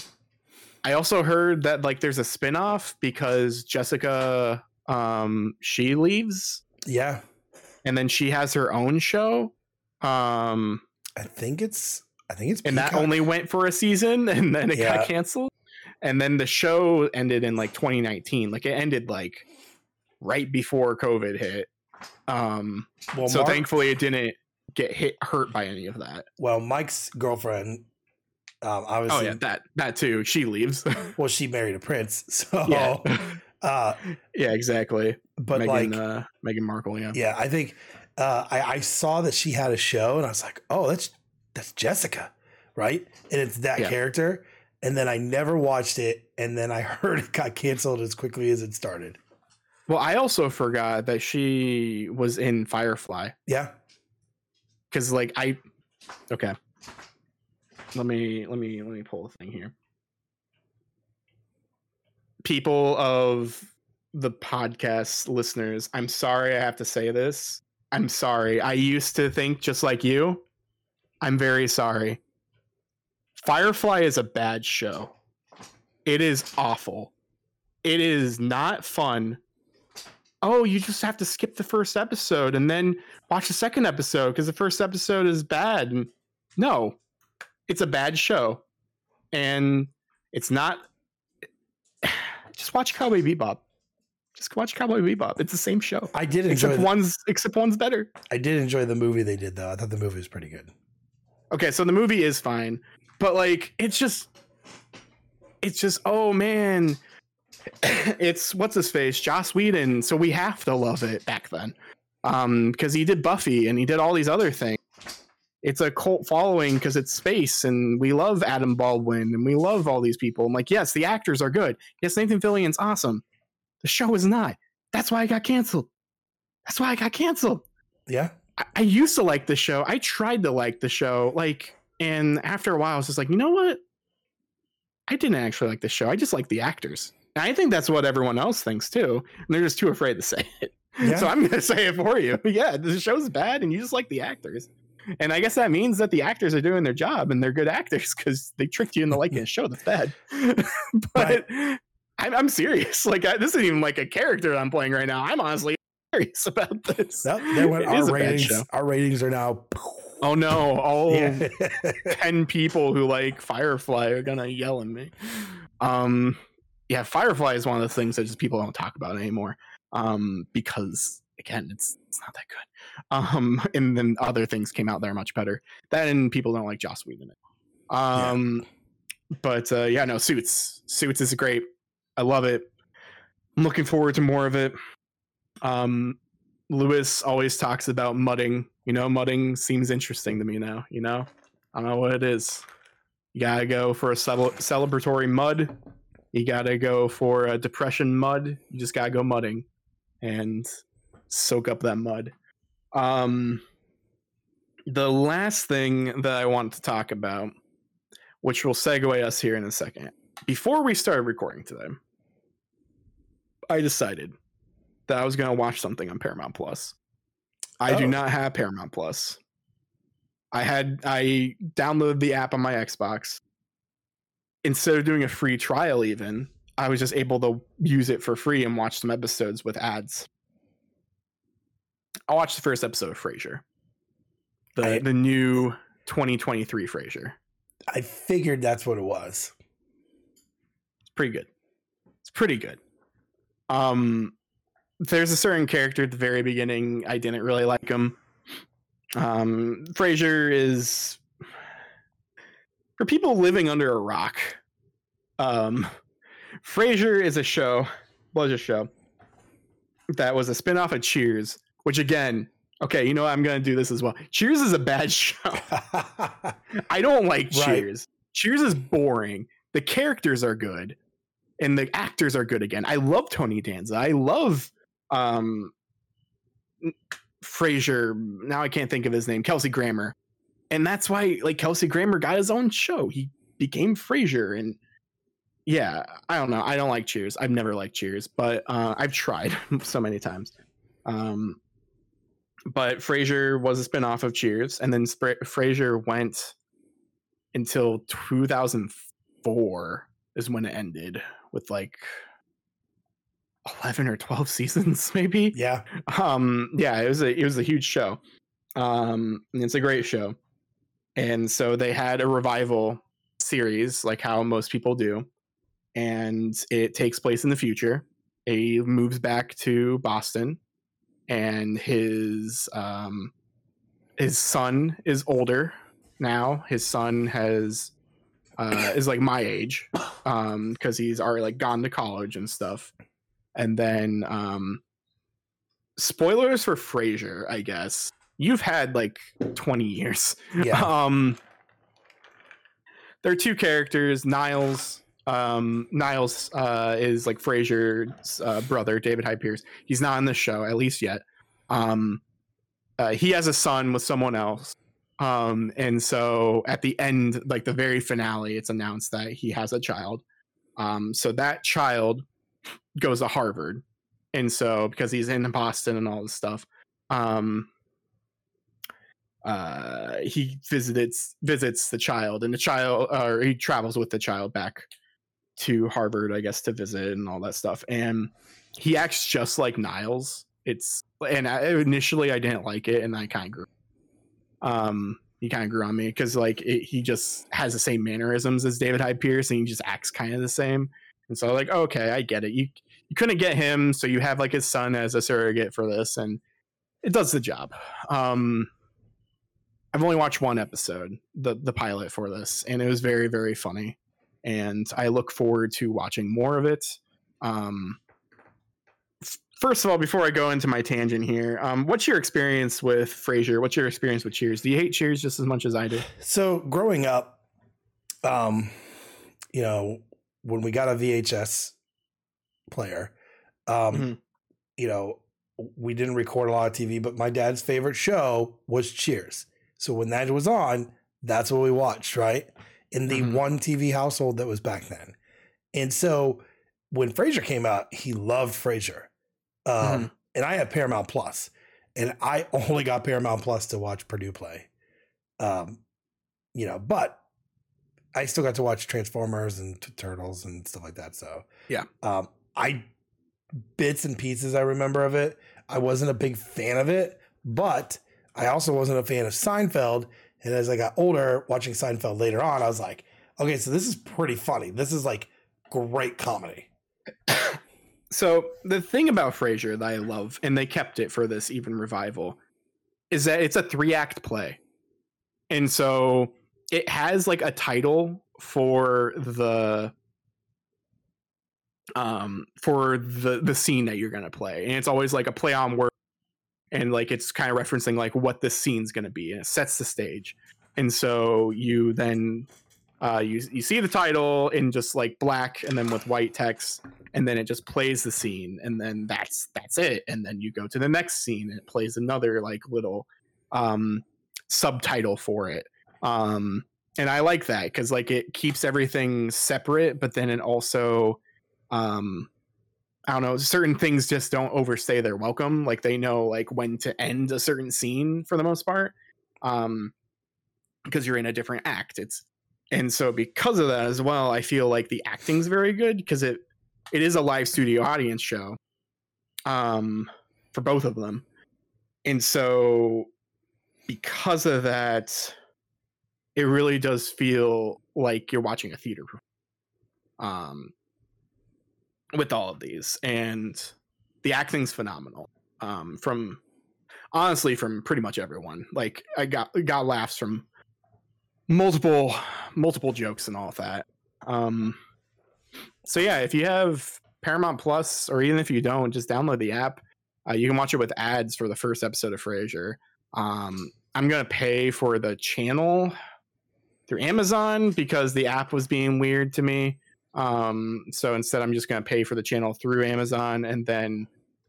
I also heard that like there's a spin-off because Jessica um she leaves Yeah, and then she has her own show um I think it's I think it's and that only went for a season and then it Yeah. got canceled and then the show ended in like 2019 like it ended like right before covid hit um well, so Mark- thankfully it didn't get hit hurt by any of that well, Mike's girlfriend, um, oh obviously, yeah that that too she leaves well, she married a prince, so Yeah. uh, yeah exactly but Meghan like, uh Meghan Markle yeah yeah, I think uh, I, I saw that she had a show, and I was like, oh, that's that's Jessica, right? And it's that Yeah. character. And then I never watched it, and then I heard it got canceled as quickly as it started. Well i also forgot that she was in firefly. Yeah, because like i okay. Let me let me let me pull the thing here. People of the podcast listeners i'm sorry i have to say this. I'm sorry. I used to think just like you. I'm very sorry. Firefly is a bad show. It is awful. It is not fun oh you just have to skip the first episode and then watch the second episode because the first episode is bad. And no, it's a bad show, and it's not. Just watch Cowboy Bebop. Just watch Cowboy Bebop. It's the same show, I did enjoy. except The, one's except one's better. I did enjoy the movie they did though. I thought the movie was pretty good. Okay, so the movie is fine, but like it's just, it's just oh man, it's what's his face, Joss Whedon. So we have to love it back then, um, because he did Buffy and he did all these other things. It's a cult following because it's space, and we love Adam Baldwin and we love all these people. I'm like, yes, the actors are good. Yes, Nathan Fillion's awesome. The show is not. That's why I got canceled. That's why I got canceled. Yeah, I, I used to like the show. I tried to like the show, like, and after a while, I was just like, you know what? I didn't actually like the show. I just like the actors. And I think that's what everyone else thinks too. And they're just too afraid to say it. Yeah. So I'm gonna say it for you. Yeah, the show's bad, and you just like the actors. And I guess that means that the actors are doing their job and they're good actors because they tricked you into liking a show that's bad. but I'm, I'm serious. Like I, this isn't even like a character I'm playing right now. I'm honestly serious about this. Well, there went our is a bad ratings. Our ratings are now. Oh no! All Yeah. 10 people who like Firefly are gonna yell at me. Um, yeah, Firefly is one of the things that just people don't talk about anymore. Um, because again, it's it's not that good. Um, and then other things came out that are much better. That and people don't like Joss Whedon. Um, but uh, yeah, no, Suits. Suits is great. I love it. I'm looking forward to more of it. Um, Louis always talks about mudding. You know, mudding seems interesting to me now. You know, I don't know what it is. You gotta go for a cele- celebratory mud. You gotta go for a depression mud. You just gotta go mudding and soak up that mud. Um, the last thing that I want to talk about, which will segue us here in a second, before we started recording today, I decided that I was going to watch something on Paramount Plus. I do Oh. not have Paramount Plus. I had I downloaded the app on my Xbox. Instead of doing a free trial, even I was just able to use it for free and watch some episodes with ads. I watched the first episode of Frasier, the I- the new 2023 Frasier. I figured that's what it was. It's pretty good. It's pretty good. Um, there's a certain character at the very beginning I didn't really like him. Um, Frasier is for people living under a rock. Um, Frasier is a show, was a show that was a spin-off of Cheers, which again, okay, you know what, I'm gonna do this as well. Cheers is a bad show. I don't like Right. Cheers. Cheers is boring. The characters are good, and the actors are good again. I love Tony Danza. I love um Frasier. Now I can't think of his name. Kelsey Grammer, and that's why like Kelsey Grammer got his own show. He became Frasier, and yeah, I don't know. I don't like Cheers. I've never liked Cheers, but uh, I've tried so many times. Um, but Frasier was a spinoff of Cheers, and then Spra- Frasier went until 2004 is when it ended with like 11 or 12 seasons, maybe. yeah. Um, yeah, it was a it was a huge show. Um, it's a great show, and so they had a revival series, like how most people do, and it takes place in the future. He moves back to Boston, and his um, his son is older now. His son has uh, is like my age, um, because he's already like gone to college and stuff. And then um, spoilers for Frasier, I guess. You've had like 20 years. Yeah. Um there are two characters, Niles um Niles uh is like Frasier's uh, brother, David Hyde Pierce. He's not on the show at least yet. Um uh, he has a son with someone else. Um and so at the end like the very finale it's announced that he has a child. Um so that child goes to Harvard. And so because he's in Boston and all this stuff, um uh he visits visits the child and the child or he travels with the child back to Harvard, I guess, to visit and all that stuff. And he acts just like Niles. It's and I, initially I didn't like it, and I kind of grew. Um, he kind of grew on me because like it, he just has the same mannerisms as David Hyde Pierce, and he just acts kind of the same. And so like, okay, I get it. You you couldn't get him, so you have like his son as a surrogate for this, and it does the job. Um, I've only watched one episode, the the pilot for this, and it was very very funny, and I look forward to watching more of it. Um, first of all, before I go into my tangent here, um, what's your experience with Frasier? What's your experience with Cheers? Do you hate Cheers just as much as I do? So growing up, um, you know, when we got a VHS player, um, Mhm. you know, we didn't record a lot of TV, but my dad's favorite show was Cheers. So when that was on, that's what we watched, right? In the Mhm. one TV household that was back then. And so when Frasier came out, he loved Frasier. Um, Mhm. And I have Paramount Plus, and I only got Paramount Plus to watch Purdue play. Um, you know, but I still got to watch Transformers and t- Turtles and stuff like that. So Yeah. um, I bits and pieces I remember of it. I wasn't a big fan of it, but I also wasn't a fan of Seinfeld. And as I got older, watching Seinfeld later on, I was like, okay, so this is pretty funny. This is like great comedy. So the thing about Frasier that I love, and they kept it for this even revival, is that it's a three act play. And so it has like a title for the um for the the scene that you're gonna play. And it's always like a play on word and like it's kind of referencing like what this scene's gonna be and it sets the stage. And so you then uh you you see the title in just like black and then with white text and then it just plays the scene and then that's that's it and then you go to the next scene and it plays another like little um subtitle for it um and i like that because like it keeps everything separate but then it also um i don't know certain things just don't overstay their welcome like they know like when to end a certain scene for the most part um because you're in a different act it's and so because of that as well i feel like the acting's very good because it it is a live studio audience show um for both of them and so because of that it really does feel like you're watching a theater um with all of these and the acting's phenomenal um from honestly from pretty much everyone. Like i got got laughs from multiple multiple jokes and all of that. Um so yeah if you have paramount plus or even if you don't just download the app. Uh, you can watch it with ads for the first episode of frasier. Um i'm gonna pay for the channel through amazon because the app was being weird to me um so instead i'm just gonna pay for the channel through amazon and then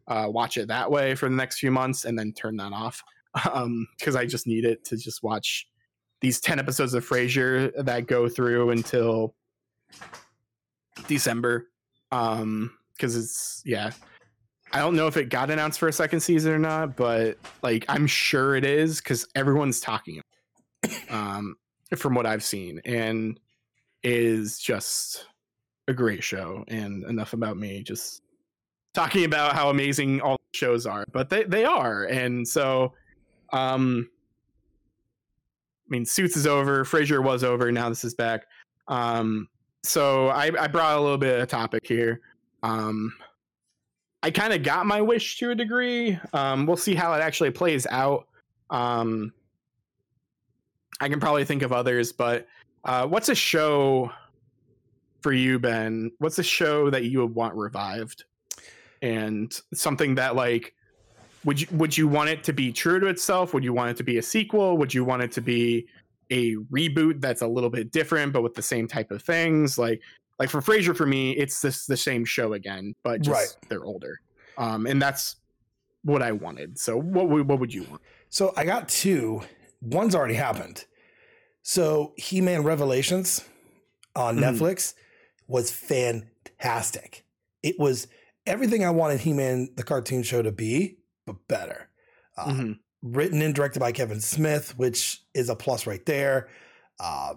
uh, watch it that way for the next few months and then turn that off um because i just need it to just watch these 10 episodes of Frasier that go through until December. Um, because it's yeah. I don't know if it got announced for a second season or not, but like I'm sure it is because everyone's talking um from what I've seen and is just a great show and enough about me just talking about how amazing all the shows are but they, they are and so um I mean, Suits is over. Frasier was over. Now this is back. Um, so I, I brought a little bit of topic here. Um, I kind of got my wish to a degree. Um, we'll see how it actually plays out. Um, I can probably think of others, but uh, what's a show for you, Ben? What's a show that you would want revived, and something that like would you would you want it to be true to itself would you want it to be a sequel would you want it to be a reboot that's a little bit different but with the same type of things like like for Frasier for me it's this the same show again but just Right. they're older um and that's what I wanted so what would what would you want So I got two. One's already happened. So He Man Revelations on Mhm. Netflix was fantastic. It was everything I wanted He Man, the cartoon show, to be, but better. Uh, Mhm. Written and directed by Kevin Smith, which is a plus right there. Uh,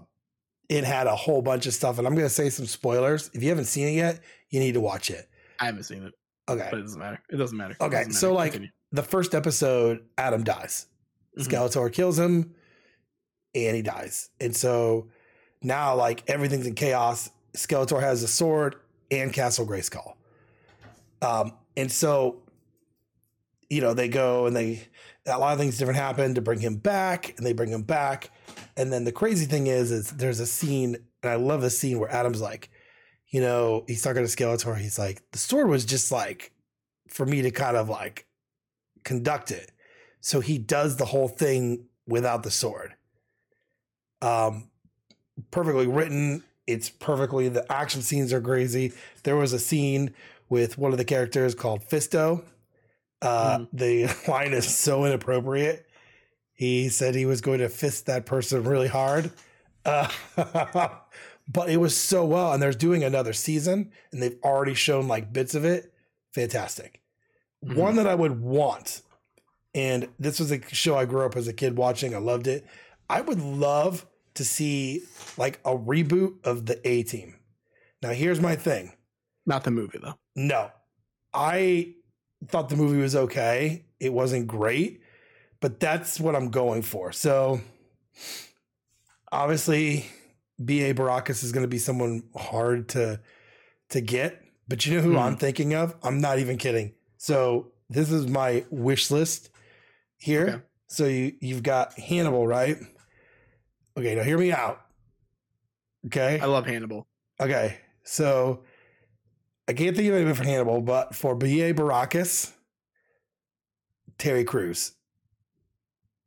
it had a whole bunch of stuff, and I'm going to say some spoilers. If you haven't seen it yet, you need to watch it. I haven't seen it Okay. but it doesn't matter it doesn't matter Okay, doesn't so, like, Continue. the first episode, Adam dies. Mhm. Skeletor kills him and he dies. And so now like everything's in chaos. Skeletor has a sword and Castle Grayskull. Um, and so, you know, they go and they a lot of things different happen to bring him back, and they bring him back. And then the crazy thing is, is there's a scene, and I love the scene where Adam's like, you know, he's talking to Skeletor. He's like, the sword was just like for me to kind of like conduct it. So he does the whole thing without the sword. Um, perfectly written. It's perfectly the action scenes are crazy. There was a scene with one of the characters called Fisto. Uh, Mhm. The line is so inappropriate. He said he was going to fist that person really hard. Uh, but it was so well. And they're doing another season and they've already shown like bits of it. Fantastic. Mhm. One that I would want, and this was a show I grew up as a kid watching. I loved it. I would love to see like a reboot of the A Team. Now, here's my thing. Not the movie though. No, I thought the movie was okay. It wasn't great, but that's what I'm going for. So, obviously, B.A. Baracus is going to be someone hard to to get. But you know who Hmm. I'm thinking of? I'm not even kidding. So this is my wish list here. Okay. So you you've got Hannibal, right? Okay, now hear me out. Okay. I love Hannibal. Okay, so I can't think of anyone for Hannibal, but for B.A. Baracus, Terry Crews.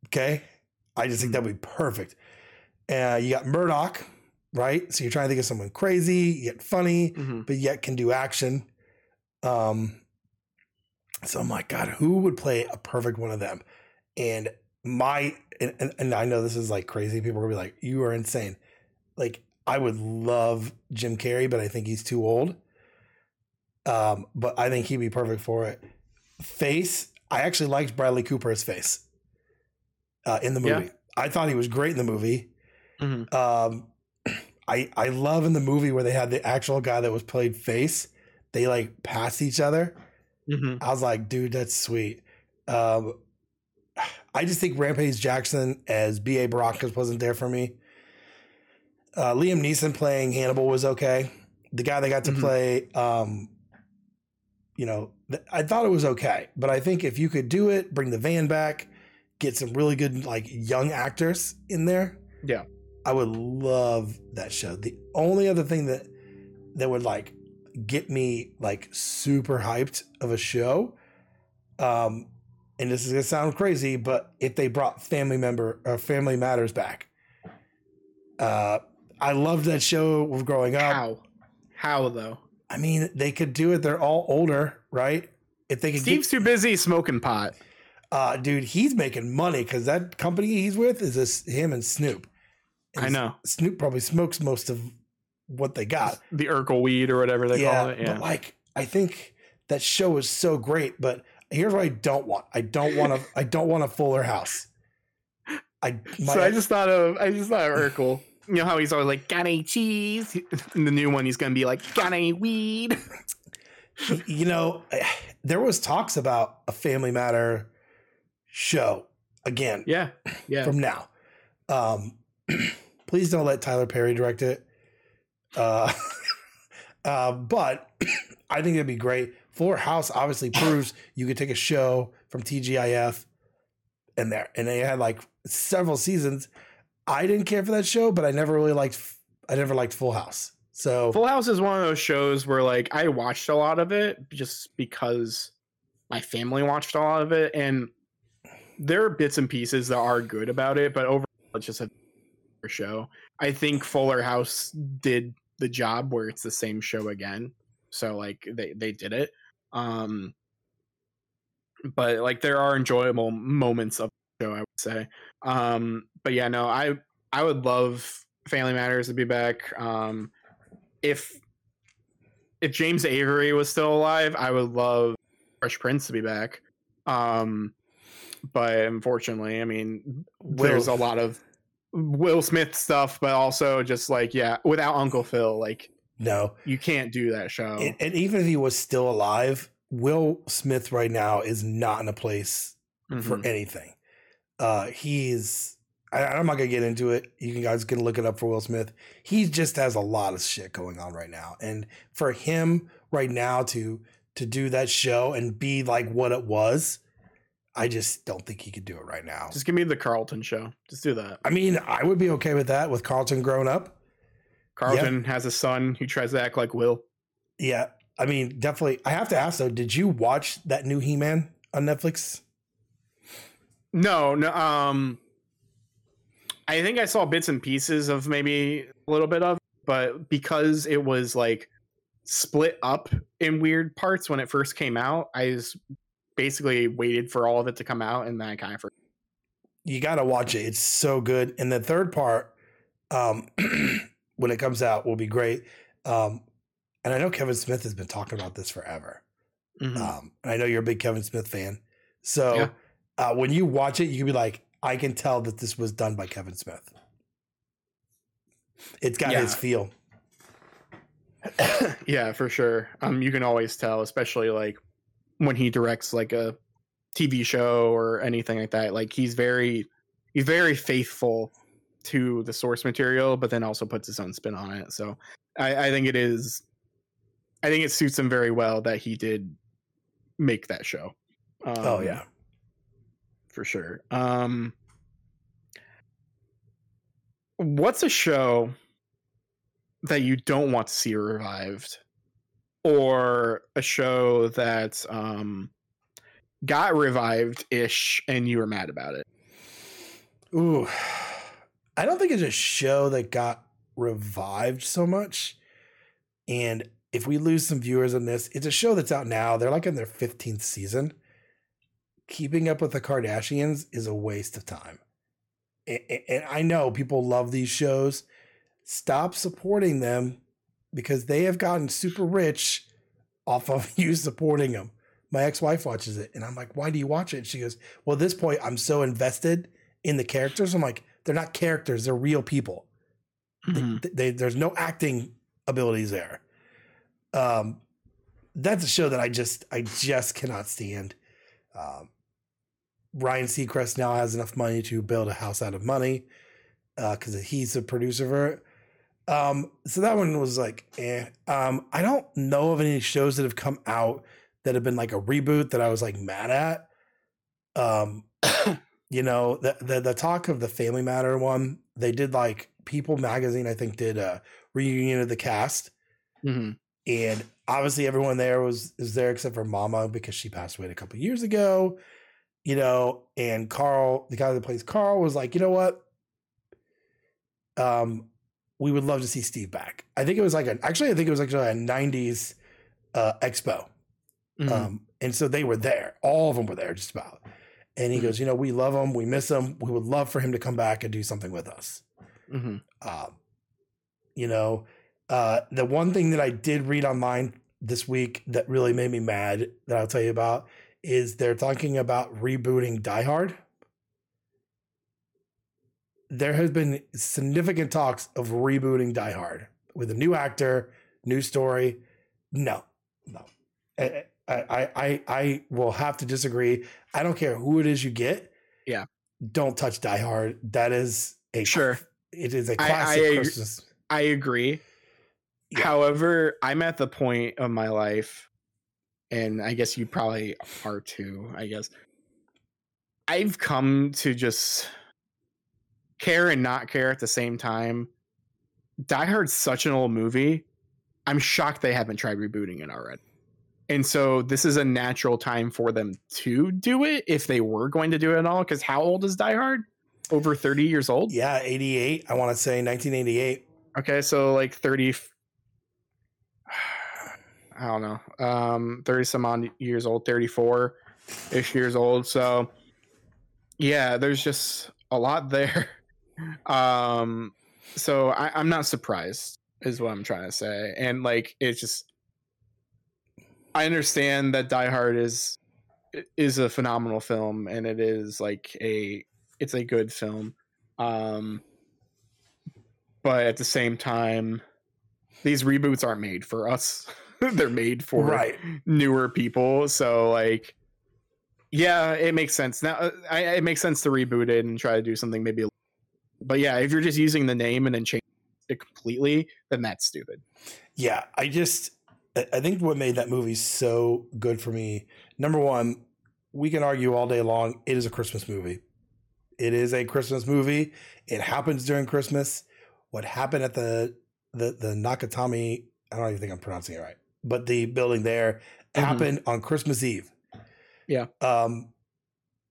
Okay, I just think that'd be perfect. Uh, you got Murdock, right? So you're trying to think of someone crazy, yet funny, hmm but yet can do action. Um, so I'm like, God, who would play a perfect one of them? And my and, and, and I know this is like crazy. People are gonna be like, you are insane. Like, I would love Jim Carrey, but I think he's too old. Um, but I think he'd be perfect for it. Face, I actually liked Bradley Cooper as face uh, in the Yeah. movie. I thought he was great in the movie. hmm Um, I I love in the movie where they had the actual guy that was played face. They like pass each other. hmm I was like, dude, that's sweet. Um, I just think Rampage Jackson as B.A. Baracus wasn't there for me. Uh, Liam Neeson playing Hannibal was okay. The guy that got to Mhm. play, um, you know, th- I thought it was okay. But I think if you could do it, bring the van back, get some really good like young actors in there. Yeah. I would love that show. The only other thing that that would like get me like super hyped of a show, um, and this is gonna sound crazy, but if they brought Family Member or Family Matters back, uh, I loved that show growing up. How? How though? I mean, they could do it. They're all older, right? If they could Steve's too busy smoking pot. uh, dude, he's making money because that company he's with is this him and Snoop. And I know Snoop probably smokes most of what they got. the Urkel weed or whatever they yeah, call it. Yeah. but like I think that show was so great. But here's what I don't want. I don't want a. I don't want a Fuller House. I my, so I just thought of I just thought of Urkel. You know how he's always like, got any cheese? In the new one, he's gonna be like, got any weed? you know, there was talks about a Family Matter show again Yeah, yeah. from now. Um, please don't let Tyler Perry direct it. Uh, uh, but I think it'd be great. Fuller House obviously proves you could take a show from TGIF and there, and they had like several seasons. I didn't care for that show, but I never really liked. I never liked Full House. So Full House is one of those shows where like I watched a lot of it just because my family watched a lot of it, and there are bits and pieces that are good about it, but overall it's just a show. I think Fuller House did the job where it's the same show again. So like they they did it. Um but like there are enjoyable moments of the show, I would say. Um but yeah, no, I I would love Family Matters to be back. Um if if James Avery was still alive, I would love Fresh Prince to be back. Um but unfortunately, I mean, there's a lot of Will Smith stuff, but also just like yeah, without Uncle Phil, like no, you can't do that show. and, and even if he was still alive, Will Smith right now is not in a place for Mhm. anything. Uh, he's I, I'm not gonna get into it. You guys can look it up for Will Smith. He just has a lot of shit going on right now, and for him right now to to do that show and be like what it was, I just don't think he could do it right now. Just give me the Carlton show. Just do that. I mean, I would be okay with that with Carlton growing up. Carlton has a son who tries to act like Will. Yeah, I mean, definitely. I have to ask though, did you watch that new He Man on Netflix? No, no. Um, I think I saw bits and pieces of maybe a little bit of, but because it was like split up in weird parts when it first came out, I just basically waited for all of it to come out, and then I kind of forgot. you got to watch it. It's so good. And the third part, um, when it comes out, will be great. Um, and I know Kevin Smith has been talking about this forever. Mhm. Um, and I know you're a big Kevin Smith fan. So Yeah. uh, when you watch it, you can be like, I can tell that this was done by Kevin Smith. It's got Yeah. his feel. yeah, for sure. Um, you can always tell, especially like when he directs like a TV show or anything like that. Like he's very, he's very faithful to the source material, but then also puts his own spin on it. So I, I think it is, I think it suits him very well that he did make that show. Um, oh yeah. for sure. Um, what's a show that you don't want to see revived, or a show that um, got revived ish and you were mad about it? Ooh. I don't think it's a show that got revived so much. And if we lose some viewers on this, it's a show that's out now. They're like in their 15th season. Keeping up with the Kardashians is a waste of time. And I know people love these shows. Stop supporting them because they have gotten super rich off of you supporting them. My ex wife watches it and I'm like, why do you watch it? She goes, well, at this point, I'm so invested in the characters. I'm like, they're not characters, they're real people. They- Mhm. they, there's no acting abilities there. Um, that's a show that I just I just cannot stand. Um, Ryan Seacrest now has enough money to build a house out of money because he's the producer for it. Um, so that one was like, eh. Um, I don't know of any shows that have come out that have been like a reboot that I was like mad at. Um, you know, the, the the talk of the Family Matter one, they did like People Magazine, I think, did a reunion of the cast, Mhm. and obviously everyone there was is there except for Mama because she passed away a couple years ago. You know, and Carl, the guy that plays Carl, was like, you know what? Um, we would love to see Steve back. I think it was like a actually, I think it was actually a '90s uh, expo. Mhm. Um, and so they were there. All of them were there, just about. And he Mhm. goes, you know, we love him, we miss him. We would love for him to come back and do something with us. Mhm. Um, you know, uh, the one thing that I did read online this week that really made me mad that I'll tell you about is they're talking about rebooting Die Hard. There has been significant talks of rebooting Die Hard with a new actor, new story. No, no. I, I, I, I will have to disagree. I don't care who it is you get. Yeah. Don't touch Die Hard. That is a Sure. It is a classic I agree. Christmas. I agree. Yeah. However, I'm at the point of my life, and I guess you probably are too. I guess I've come to just care and not care at the same time. Die Hard's such an old movie. I'm shocked they haven't tried rebooting it already. And so this is a natural time for them to do it if they were going to do it at all. Because how old is Die Hard? Over 30 years old? Yeah, 88. I want to say 1988. Okay, so like 30 I don't know. Um 30 some odd years old, 34 ish years old. So yeah, there's just a lot there. Um so I, I'm not surprised is what I'm trying to say. And like it's just I understand that Die Hard is is a phenomenal film and it is like a it's a good film. Um but at the same time these reboots aren't made for us they're made for Right. newer people so like yeah it makes sense now I, it makes sense to reboot it and try to do something maybe a- but yeah if you're just using the name and then change it completely then that's stupid Yeah, I just I think what made that movie so good for me. Number one, we can argue all day long. It is a Christmas movie. It is a Christmas movie. It happens during Christmas. What happened at the the the Nakatami? I don't even think I'm pronouncing it right, but the building there Mhm. happened on Christmas Eve. Yeah. Um,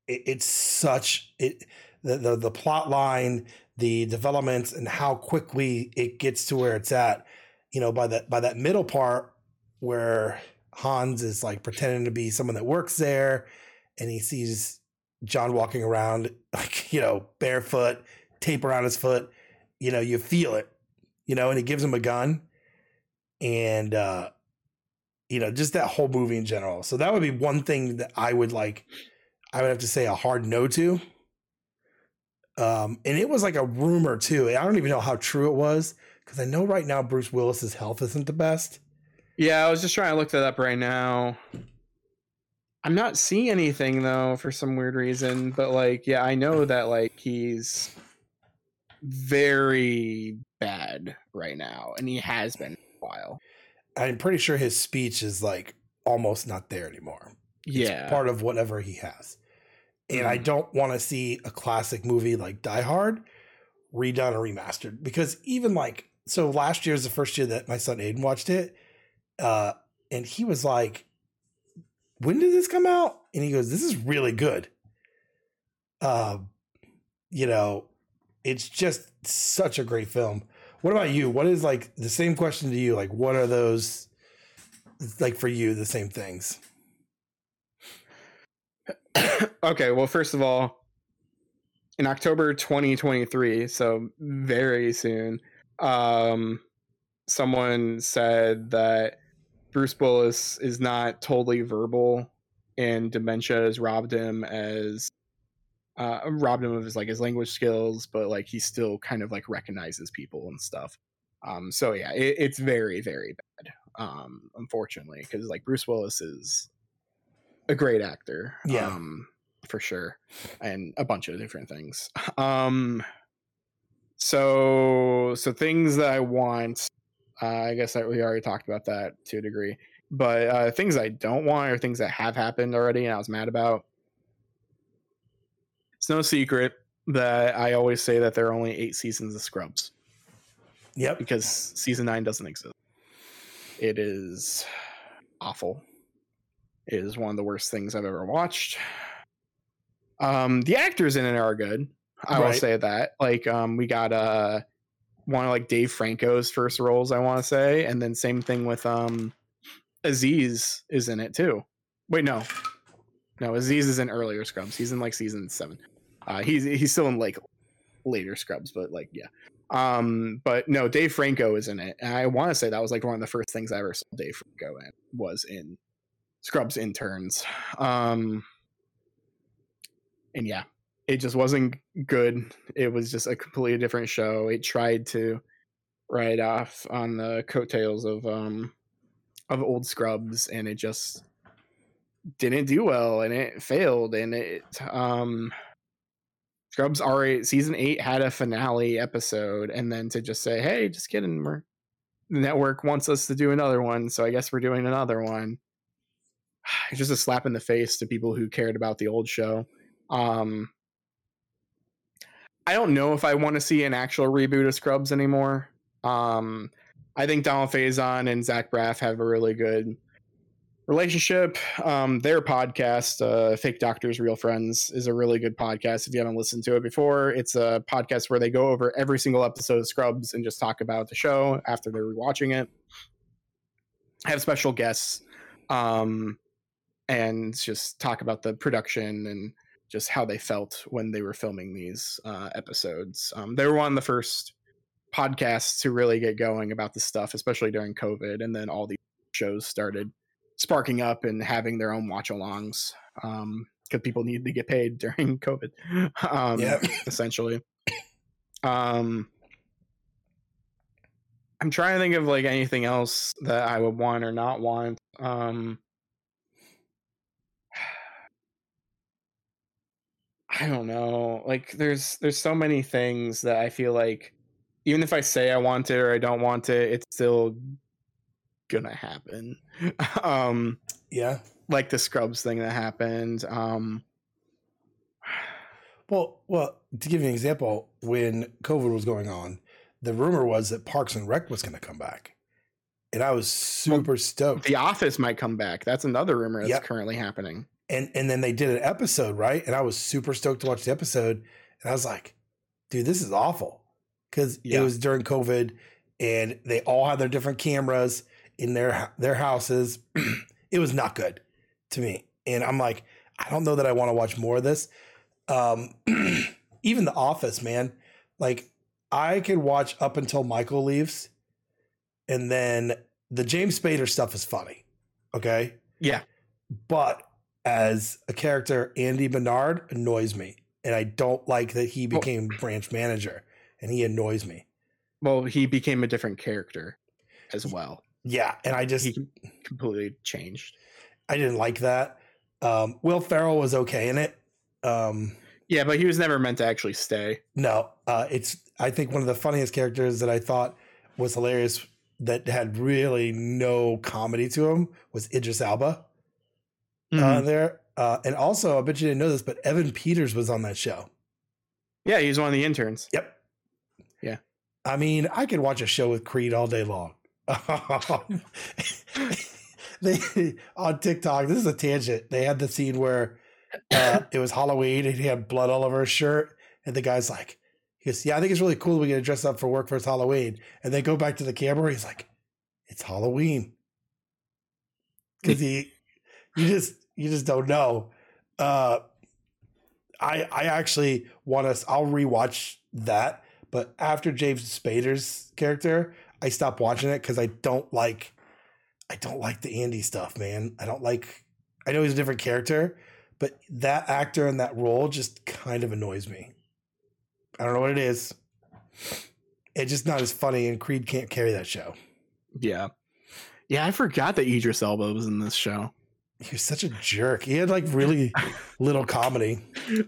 it, it's such it the, the the plot line, the developments, and how quickly it gets to where it's at. You know, by that by that middle part where Hans is like pretending to be someone that works there, and he sees John walking around like you know barefoot, tape around his foot. You know, you feel it. You know, and he gives him a gun, and uh, you know, just that whole movie in general. So that would be one thing that I would like. I would have to say a hard no to. Um, and it was like a rumor too. I don't even know how true it was because I know right now Bruce Willis's health isn't the best. Yeah, I was just trying to look that up right now. I'm not seeing anything though for some weird reason, but like, yeah, I know that like he's very bad right now, and he has been for a while. I'm pretty sure his speech is like almost not there anymore. It's Yeah, part of whatever he has. And I Mm. don't want to see a classic movie like Die Hard redone or remastered because even like so last year is the first year that my son Aiden watched it. Uh and he was like, When did this come out? And he goes, This is really good. Um, you know, it's just such a great film. What about you? What is like the same question to you? Like, what are those like for you, the same things? okay, well, first of all, in October 2023, so very soon, um, someone said that Bruce Willis is not totally verbal, and dementia has robbed him as uh, robbed him of his like his language skills, but like he still kind of like recognizes people and stuff. Um, so yeah, it, it's very very bad. Um, unfortunately, because like Bruce Willis is a great actor. Yeah. Um, for sure. And a bunch of different things. Um so so things that I want, uh, I guess that we already talked about that to a degree. But uh things I don't want are things that have happened already and I was mad about. It's no secret that I always say that there are only eight seasons of Scrubs Yep. because season nine doesn't exist. It is awful. It is one of the worst things I've ever watched. Um, the actors in it are good. I will say that. Like, um, we got uh one of like Dave Franco's first roles, I want to say, and then same thing with um Aziz is in it too. Wait, no, no, Aziz is in earlier Scrubs. He's in like season seven. Uh, he's he's still in like later Scrubs, but like yeah. Um, but no, Dave Franco is in it. And I want to say that was like one of the first things I ever saw Dave Franco in was in Scrubs interns. Um, and yeah, it just wasn't good. It was just a completely different show. It tried to ride off on the coattails of um of old Scrubs, and it just didn't do well, and it failed, and it um Scrubs R8 season eight had a finale episode, and then to just say, "Hey, just kidding, we're the network wants us to do another one, so I guess we're doing another one." It's just a slap in the face to people who cared about the old show. Um, I don't know if I want to see an actual reboot of Scrubs anymore. Um, I think Donald Faison and Zach Braff have a really good relationship. Um, their podcast, uh, Fake Doctors, Real Friends, is a really good podcast. If you haven't listened to it before, it's a podcast where they go over every single episode of Scrubs and just talk about the show after they're rewatching it. Have special guests, um, and just talk about the production and just how they felt when they were filming these uh, episodes. Um, they were one of the first podcasts to really get going about this stuff, especially during COVID, and then all these shows started sparking up and having their own watch alongs because people needed to get paid during COVID, um, Yep. essentially. Um, I'm trying to think of like anything else that I would want or not want. Um, I don't know. Like there's there's so many things that I feel like even if I say I want it or I don't want it, it's still gonna happen. um Yeah. like the Scrubs thing that happened. Um Well, well, to give you an example, when COVID was going on, the rumor was that Parks and Rec was going to come back, and I was super stoked. The Office might come back. That's another rumor that's Yep. currently happening. And and then they did an episode, right? And I was super stoked to watch the episode, and I was like, "Dude, this is awful," because Yeah. it was during COVID, and they all had their different cameras in their their houses. it was not good to me, and I'm like, I don't know that I want to watch more of this. Um, even The Office, man, like I could watch up until Michael leaves, and then the James Spader stuff is funny, okay, Yeah. but as a character, Andy Bernard annoys me. and I don't like that he became branch manager, and he annoys me. Well, he became a different character as well. Yeah, and I just He completely changed. I didn't like that. Um, Will Ferrell was okay in it. Um, Yeah, but he was never meant to actually stay. no, uh, it's I think one of the funniest characters that I thought was hilarious that had really no comedy to him was Idris Elba uh, Mhm. there. Uh, and also, I bet you didn't know this, but Evan Peters was on that show. yeah, he was one of the interns. Yep. Yeah. I mean, I could watch a show with Creed all day long. they on TikTok. This is a tangent. They had the scene where uh, it was Halloween and he had blood all over his shirt, and the guy's like, "He goes, yeah, I think it's really cool we get to dress up for work for Halloween." And they go back to the camera. He's like, "It's Halloween," because he, you just you just don't know. Uh, I I actually want us. I'll rewatch that, but after James Spader's character, I stopped watching it because I don't like. I don't like the Andy stuff, man. I don't like. I know he's a different character, but that actor in that role just kind of annoys me. I don't know what it is. It's just not as funny, and Creed can't carry that show. Yeah. Yeah, I forgot that Idris Elba was in this show. He was such a jerk. He had like really little comedy.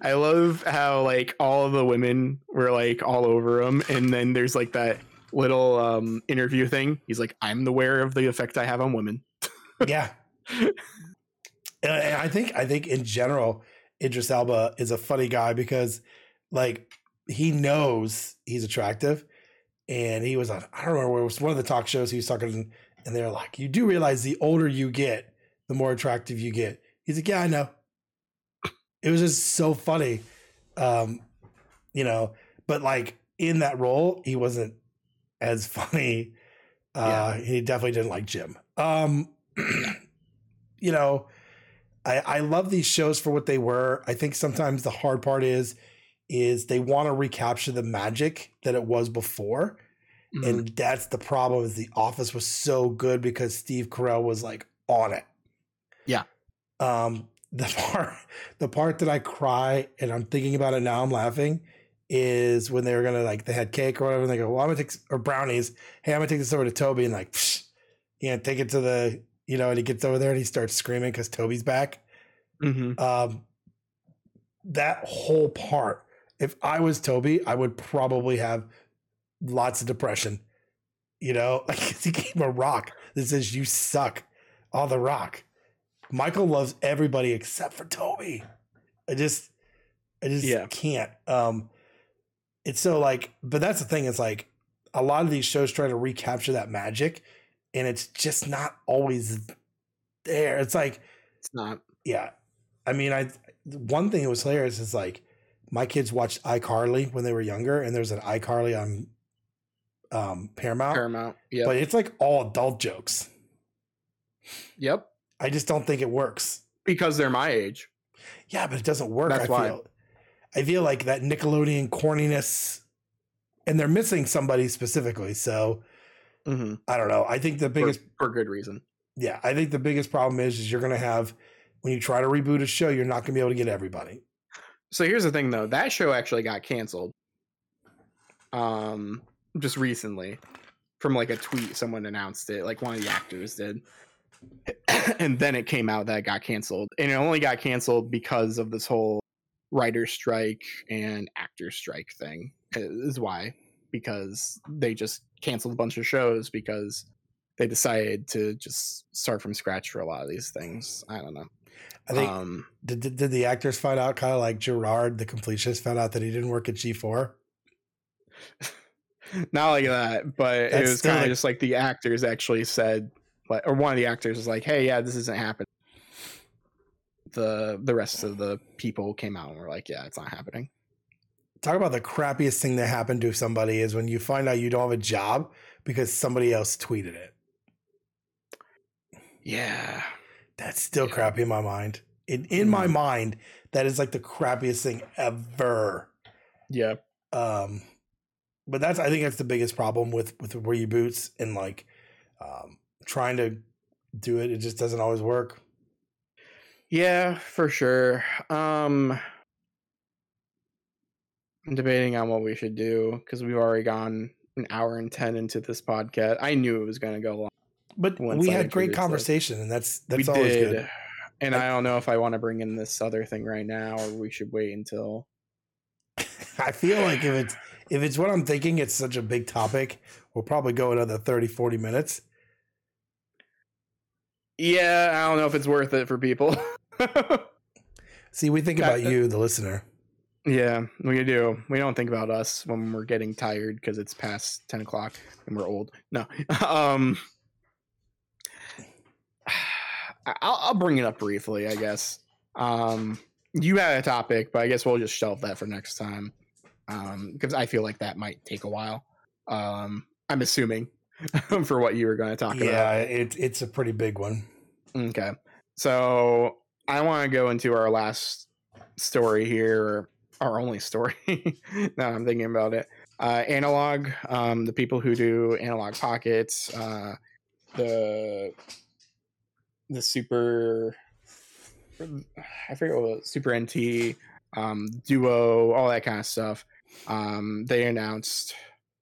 I love how like all of the women were like all over him, and then there's like that little um interview thing. He's like, "I'm aware of the effect I have on women." yeah. And I think I think in general, Idris Elba is a funny guy because like he knows he's attractive. And he was on I don't remember it was one of the talk shows he was talking and they're like, You do realize the older you get, the more attractive you get. He's like, Yeah, I know. It was just so funny. Um, you know, but like in that role, he wasn't as funny. Uh he definitely didn't like Jim. Um you know, I I love these shows for what they were. I think sometimes the hard part is is they want to recapture the magic that it was before. Mhm. And that's the problem is the office was so good because Steve Carell was like on it. Yeah. Um the part the part that I cry and I'm thinking about it now, I'm laughing, is when they were gonna like they had cake or whatever, and they go, Well, I'm gonna take or brownies. Hey, I'm gonna take this over to Toby and like psh, yeah, take it to the you know, and he gets over there and he starts screaming because Toby's back Mhm. um, that whole part. If I was Toby, I would probably have lots of depression. You know, like he gave him a rock that says "you suck" on the rock. Michael loves everybody except for Toby. I just, I just Yeah. can't. Um, it's so like, but that's the thing. It's like a lot of these shows try to recapture that magic, and it's just not always there. It's like It's not. yeah i mean i one thing that was hilarious is like my kids watched icarly when they were younger and there's an icarly on um paramount Paramount. yeah. but it's like all adult jokes yep. I just don't think it works Because they're my age. yeah but it doesn't work That's i why. feel i feel like that nickelodeon corniness and they're missing somebody specifically so Mm-hmm. i don't know i think the For, biggest for good reason. yeah i think the biggest problem is is you're gonna have when you try to reboot a show you're not gonna be able to get everybody So here's the thing, though. That show actually got canceled. Um, just recently, from like a tweet, someone announced it. Like one of the actors did, and then it came out that it got canceled, and it only got canceled because of this whole writer strike and actor strike thing. Is why because they just canceled a bunch of shows because they decided to just start from scratch for a lot of these things. I don't know. i think um, Did, did, did the actors find out kind of like Jirard, the completionist, found out that he didn't work at G4? not like that, but it was kind of like- just like the actors actually said, like, or one of the actors was like, "Hey, yeah, this isn't happening." The the rest of the people came out and were like, "Yeah, it's not happening." Talk about the crappiest thing that happened to somebody is when you find out you don't have a job because somebody else tweeted it. Yeah, That's still Yeah. crappy in my mind. In in my Mhm. mind, that is like the crappiest thing ever. yeah, Um, but that's I think that's the biggest problem with with reboots and like um, trying to do it. It just doesn't always work. yeah, for sure. Um, I'm debating on what we should do because we've already gone an hour and ten into this podcast. I knew it was going to go long. But we I had great introduced it. conversation, and that's that's we always did, good. and I don't know if I want to bring in this other thing right now or we should wait until. I feel like if it's if it's what I'm thinking, it's such a big topic. We'll probably go another 30, 40 minutes. Yeah, I don't know if it's worth it for people. See, we think about you, the listener. yeah, we do. We don't think about us when we're getting tired because it's past ten o'clock and we're old. No, um, I'll, I'll bring it up briefly, I guess. Um, you had a topic, but I guess we'll just shelve that for next time. Um, because I feel like that might take a while. Um, I'm assuming for what you were going to talk about. Yeah, it, it's a pretty big one. Okay. So I want to go into our last story here, our only story. now I'm thinking about it. Uh, Analogue, um, the people who do Analogue pockets, uh, the the super, I forget what super NT, um, duo, all that kind of stuff. Um, they announced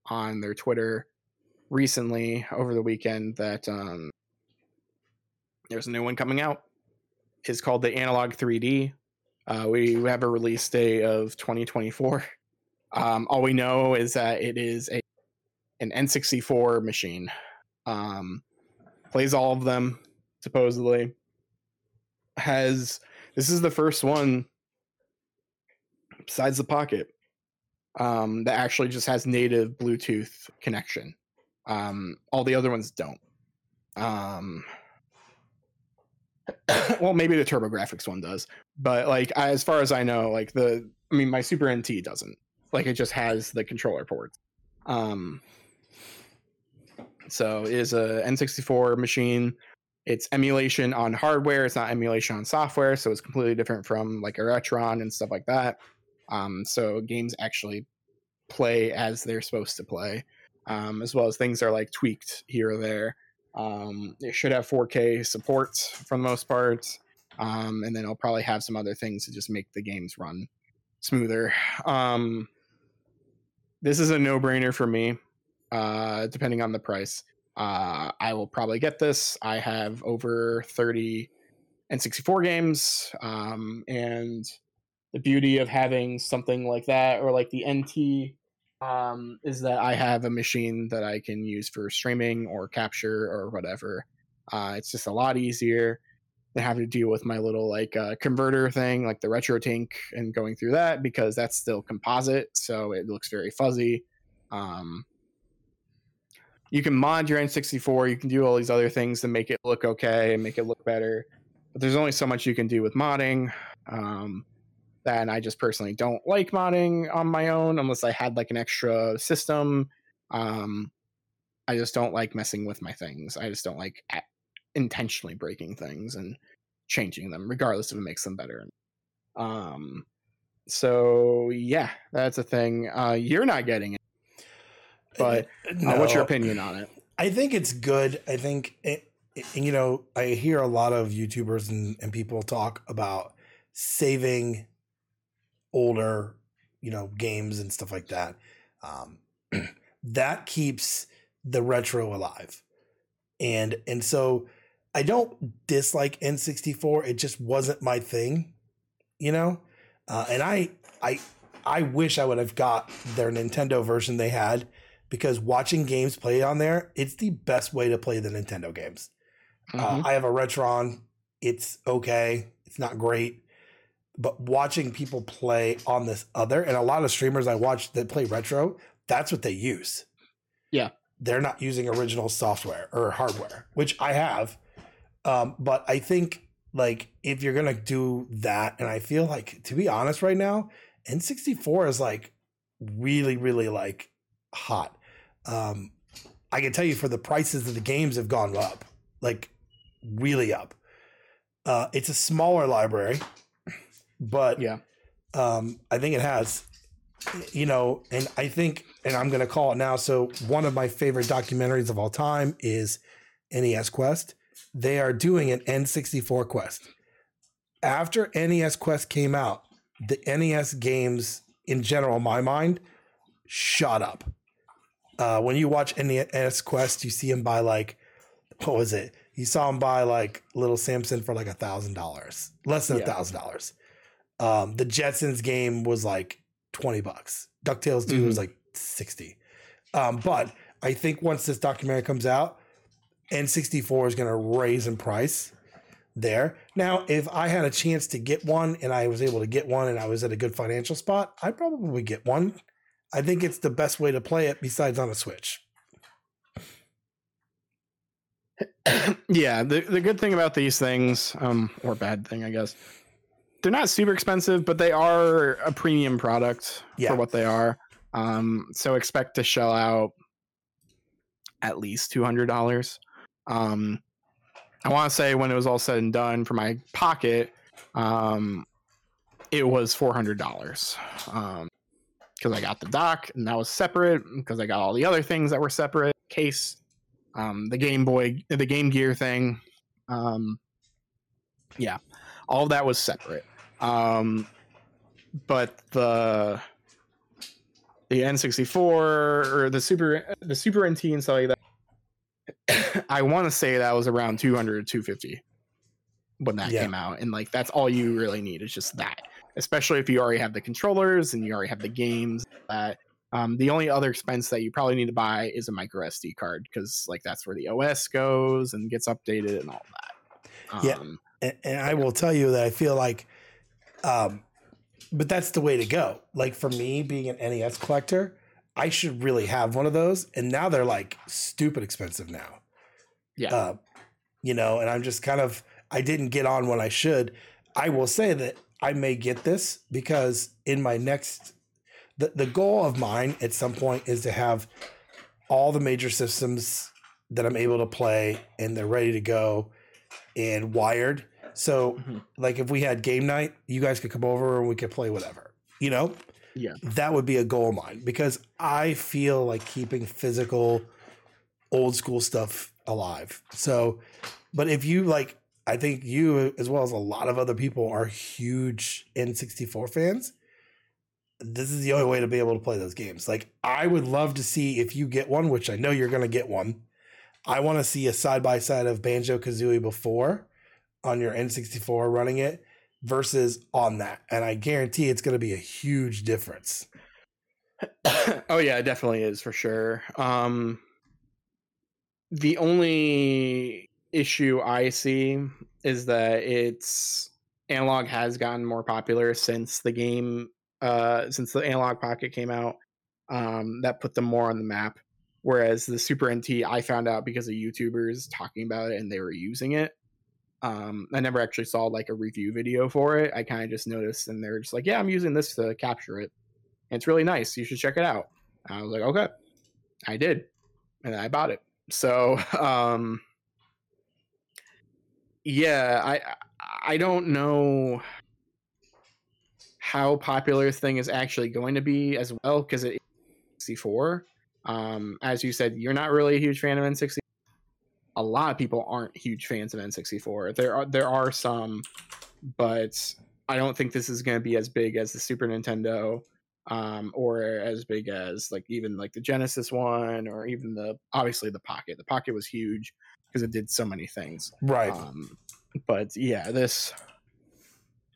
on their Twitter recently over the weekend that um, there's a new one coming out. It's called the Analogue 3D. Uh, we have a release date of 2024. Um, all we know is that it is a an N64 machine. Um, plays all of them supposedly. Has this is the first one besides the Pocket um, that actually just has native Bluetooth connection. Um, all the other ones don't. Um, well, maybe the TurboGrafx one does, but like as far as I know, like the I mean, my Super NT doesn't. Like it just has the controller ports. Um, so it is a N64 machine. It's emulation on hardware. It's not emulation on software, so it's completely different from like a Retron and stuff like that. Um, so games actually play as they're supposed to play, um, as well as things are like tweaked here or there. Um, it should have 4K support for the most part, um, and then it'll probably have some other things to just make the games run smoother. Um, this is a no-brainer for me, uh, depending on the price. Uh, I will probably get this. I have over 30 N64 games, um, and the beauty of having something like that or like the NT um, is that I have a machine that I can use for streaming or capture or whatever. Uh, it's just a lot easier than having to deal with my little like uh, converter thing, like the RetroTink, and going through that because that's still composite, so it looks very fuzzy. Um, you can mod your N64, you can do all these other things to make it look okay and make it look better, but there's only so much you can do with modding. Um, and I just personally don't like modding on my own unless I had like an extra system. Um, I just don't like messing with my things. I just don't like intentionally breaking things and changing them, regardless if it makes them better. Um, so yeah, that's a thing. Uh, you're not getting it, but uh, what's your opinion on it? I think it's good. I think, it, it- you know, I hear a lot of YouTubers and, and people talk about saving older, you know, games and stuff like that. Um, that keeps the retro alive. And and so I don't dislike N64. It just wasn't my thing, you know? Uh, and I I I wish I would have got their Nintendo version they had because watching games play on there, it's the best way to play the Nintendo games. Uh, Mhm. I have a Retron. It's okay. It's not great. But watching people play on this other, and a lot of streamers I watch that play retro, that's what they use. Yeah. They're not using original software or hardware, which I have. Um, but I think like if you're gonna do that, and I feel like to be honest right now, N64 is like really, really like hot. Um, I can tell you for the prices of the games have gone up, like really up. Uh, it's a smaller library, but yeah, um, I think it has, you know, and I think, and I'm going to call it now. So, one of my favorite documentaries of all time is NES Quest. They are doing an N64 Quest. After NES Quest came out, the NES games in general, in my mind, shot up. Uh, when you watch NES Quest, you see him buy like, what was it? You saw him buy like Little Samson for like a thousand dollars, less than a thousand dollars. Um, the Jetsons game was like twenty bucks. Ducktales two was like sixty. Um, but I think once this documentary comes out, N64 is going to raise in price there. Now, if I had a chance to get one and I was able to get one and I was at a good financial spot, I'd probably get one. I think it's the best way to play it besides on a Switch. yeah, the the good thing about these things, um, or bad thing, I guess, they're not super expensive, but they are a premium product Yeah. for what they are. Um, so expect to shell out at least two hundred dollars. Um, I want to say when it was all said and done for my pocket, um, it was four hundred dollars. Um, because I got the dock and that was separate. Because I got all the other things that were separate. Case, um, the Game Boy, the Game Gear thing. Um, yeah, all of that was separate. Um, but the the N64 or the Super the Super NT and stuff like that. I want to say that was around 200 250 when that Yeah. came out, and like that's all you really need is just that. Especially if you already have the controllers and you already have the games. That um, the only other expense that you probably need to buy is a micro SD card because like that's where the OS goes and gets updated and all that. Yeah. Um, and, and I will tell you that I feel like, um, but that's the way to go. Like for me, being an NES collector, I should really have one of those. And now they're like stupid expensive now. Yeah. Uh, you know, and I'm just kind of, I didn't get on when I should. I will say that I may get this because in my next, the, the goal of mine at some point is to have all the major systems that I'm able to play and they're ready to go and wired. So, Mhm. like if we had game night, you guys could come over and we could play whatever, you know? Yeah. That would be a goal of mine because I feel like keeping physical old school stuff alive. So, but if you like, I think you, as well as a lot of other people, are huge N64 fans. This is the only way to be able to play those games. Like, I would love to see if you get one, which I know you're going to get one. I want to see a side by side of Banjo Kazooie before on your N64 running it versus on that. And I guarantee it's going to be a huge difference. oh yeah, it definitely is for sure. Um the only issue I see is that it's Analogue has gotten more popular since the game uh since the Analogue pocket came out. Um that put them more on the map. Whereas the Super NT I found out because of YouTubers talking about it and they were using it. Um I never actually saw like a review video for it. I kind of just noticed and they're just like, "Yeah, I'm using this to capture it." And it's really nice. You should check it out. I was like, okay, I did, and I bought it. So, um, yeah, I I don't know how popular this thing is actually going to be as well because it is 64. Um, as you said, you're not really a huge fan of N64. A lot of people aren't huge fans of N64. There are there are some, but I don't think this is going to be as big as the Super Nintendo um, or as big as like even like the Genesis one, or even the obviously the Pocket. The Pocket was huge because it did so many things. Right. Um, but yeah, this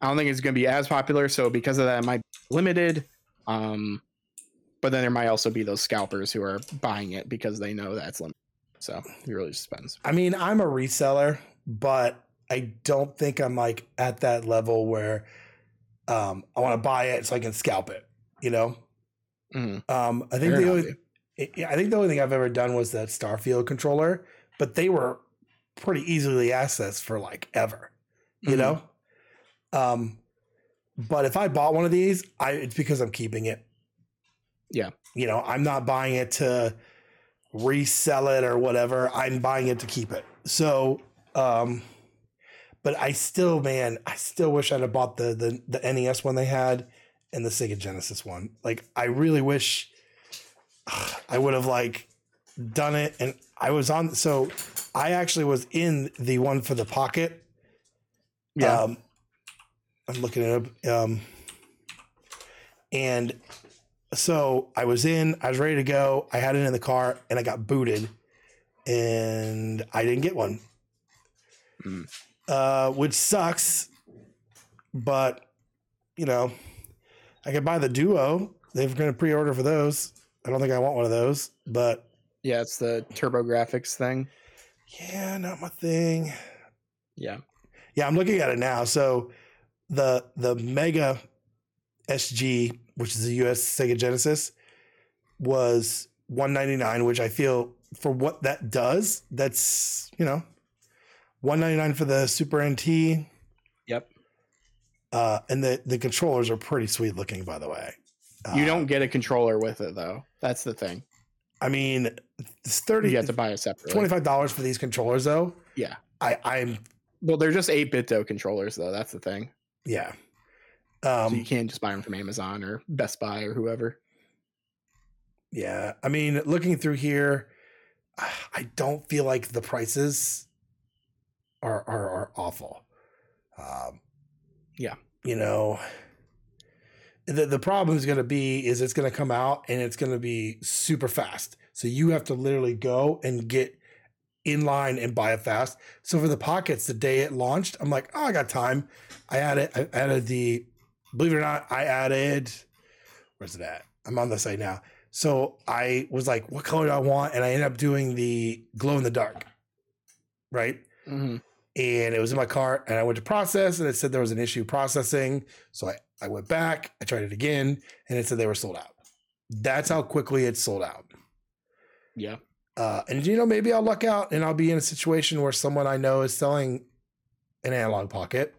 I don't think it's going to be as popular. So because of that, it might be limited. Um, but then there might also be those scalpers who are buying it because they know that's limited. So it really just depends. I mean, I'm a reseller, but I don't think I'm like at that level where um, I want to buy it so I can scalp it. You know, Mhm. um, I think Fair the only I think the only thing I've ever done was that Starfield controller, but they were pretty easily accessed for like ever. You Mhm. know, um, but if I bought one of these, I it's because I'm keeping it. Yeah. you know, I'm not buying it to resell it or whatever. I'm buying it to keep it. So, um, but I still, man, I still wish I'd have bought the the the NES one they had and the Sega Genesis one. Like, I really wish I would have like done it. And I was on. So, I actually was in the one for the Pocket. Yeah. Um, I'm looking it up. Um, And so I was in, I was ready to go. I had it in the car and I got booted and I didn't get one. Mm. Uh, which sucks. But, you know, I could buy the Duo. They're going to pre order for those. I don't think I want one of those, but Yeah, it's the TurboGrafx thing. yeah, not my thing. Yeah. Yeah, I'm looking at it now. So the the Mega SG, which is the US Sega Genesis, was 199, which I feel for what that does, that's you know 199 for the Super NT. Yep. Uh, and the the controllers are pretty sweet looking, by the way. You Uh, don't get a controller with it though. That's the thing. I mean, it's 30 You have to buy it separately. $25 for these controllers though. Yeah. I I'm Well, they're just 8 bit though controllers though. That's the thing. yeah. So you Um can't just buy them from Amazon or Best Buy or whoever. Yeah, I mean, looking through here, I don't feel like the prices are are, are awful. Um, Yeah. you know, the the problem is going to be is it's going to come out and it's going to be super fast. So you have to literally go and get in line and buy it fast. So for the pockets, the day it launched, I'm like, oh, I got time. I added I added the believe it or not, I added where's it at? I'm on the site now. So I was like, what color do I want? And I ended up doing the glow in the dark. Right. Mm-hmm. And it was in my cart and I went to process and it said there was an issue processing. So I, I went back, I tried it again, and it said they were sold out. That's how quickly it sold out. Yeah. Uh, and you know, maybe I'll luck out and I'll be in a situation where someone I know is selling an Analogue pocket.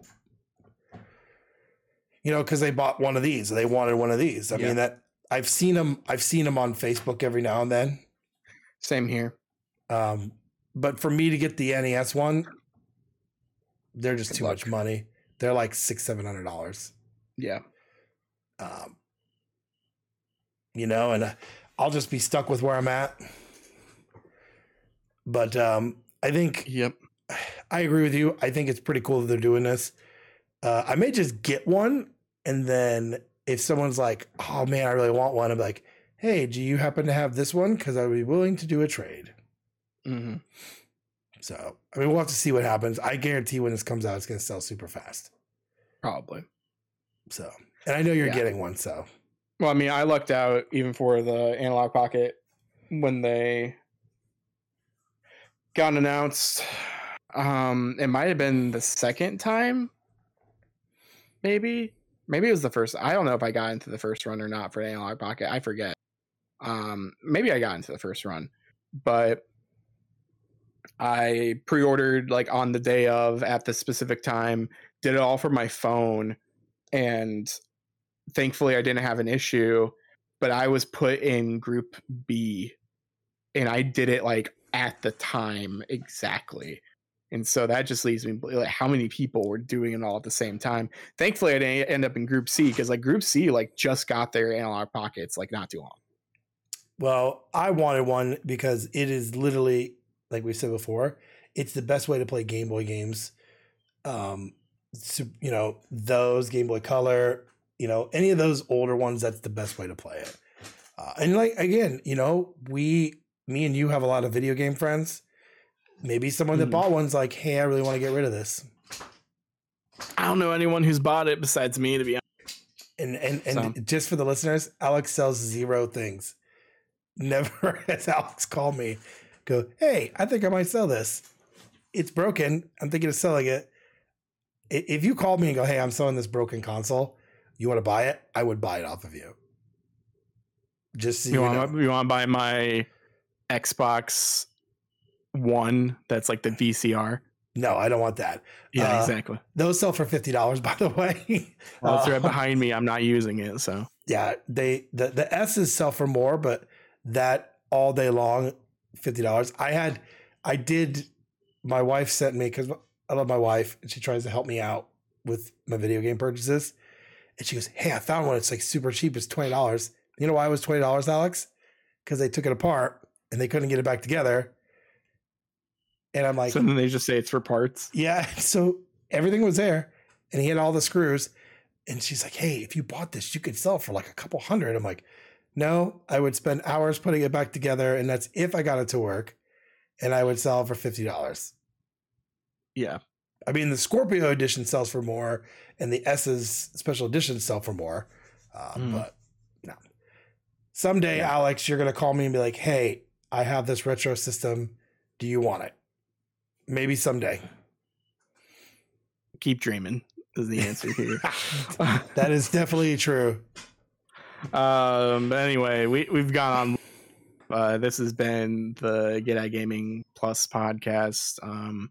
You know, because they bought one of these, they wanted one of these. I Yeah. mean that I've seen them. I've seen them on Facebook every now and then. Same here. Um, but for me to get the NES one, they're just Good too luck. much money. They're like six, seven hundred dollars. Yeah. Um, you know, and uh, I'll just be stuck with where I'm at. But um, I think Yep. I agree with you. I think it's pretty cool that they're doing this. Uh, I may just get one, and then if someone's like, "Oh man, I really want one," I'm like, "Hey, do you happen to have this one? Because I would be willing to do a trade." hmm So, I mean, we'll have to see what happens. I guarantee when this comes out, it's going to sell super fast. Probably. So, and I know you're Yeah. getting one. So, Well, I mean, I lucked out even for the Analogue pocket when they got announced. Um, it might have been the second time, maybe. Maybe it was the first. I don't know if I got into the first run or not for Analogue pocket. I forget. Um, maybe I got into the first run, but I pre-ordered like on the day of at the specific time. Did it all from my phone, and thankfully I didn't have an issue, but I was put in group B and I did it like at the time exactly. And so that just leaves me like how many people were doing it all at the same time. Thankfully I didn't end up in group C because like group C like just got their Analogue pockets like not too long. well, I wanted one because it is literally, like we said before, it's the best way to play Game Boy games. Um, so, you know, those Game Boy Color, you know, any of those older ones, that's the best way to play it. Uh, and like again, you know, we, me and you have a lot of video game friends. Maybe someone that Mhm. bought one's like, hey, I really want to get rid of this. I don't know anyone who's bought it besides me to be honest. And and and So- just for the listeners, Alex sells zero things. Never has Alex called me, go, hey, I think I might sell this. It's broken. I'm thinking of selling it. If you called me and go, hey, I'm selling this broken console, you want to buy it? I would buy it off of you. Just so You you, know. you want to buy my Xbox One that's like the VCR? No, I don't want that. Yeah, Uh, exactly. Those sell for fifty dollars, by the way. Well, it's Uh, right behind me. I'm not using it, so yeah, they the the S's sell for more, but that all day long, fifty dollars. I had, I did. My wife sent me because I love my wife, and she tries to help me out with my video game purchases. And she goes, "Hey, I found one. It's like super cheap. It's twenty dollars. You know why it was twenty dollars, Alex? Because they took it apart and they couldn't get it back together. And I'm like, so then they just say it's for parts. yeah. So everything was there, and he had all the screws. and she's like, "Hey, if you bought this, you could sell for like a couple hundred. I'm like, "No, I would spend hours putting it back together, and that's if I got it to work, and I would sell for fifty dollars." Yeah. I mean, the Scorpio edition sells for more, and the S's special edition sell for more. Uh, Mm. But no, someday, Yeah. Alex, you're gonna call me and be like, "Hey, I have this retro system. Do you want it?" Maybe someday. Keep dreaming is the answer here. that is definitely true. um, but anyway, we we've gone on. Uh, this has been the Get At Gaming Plus podcast, um,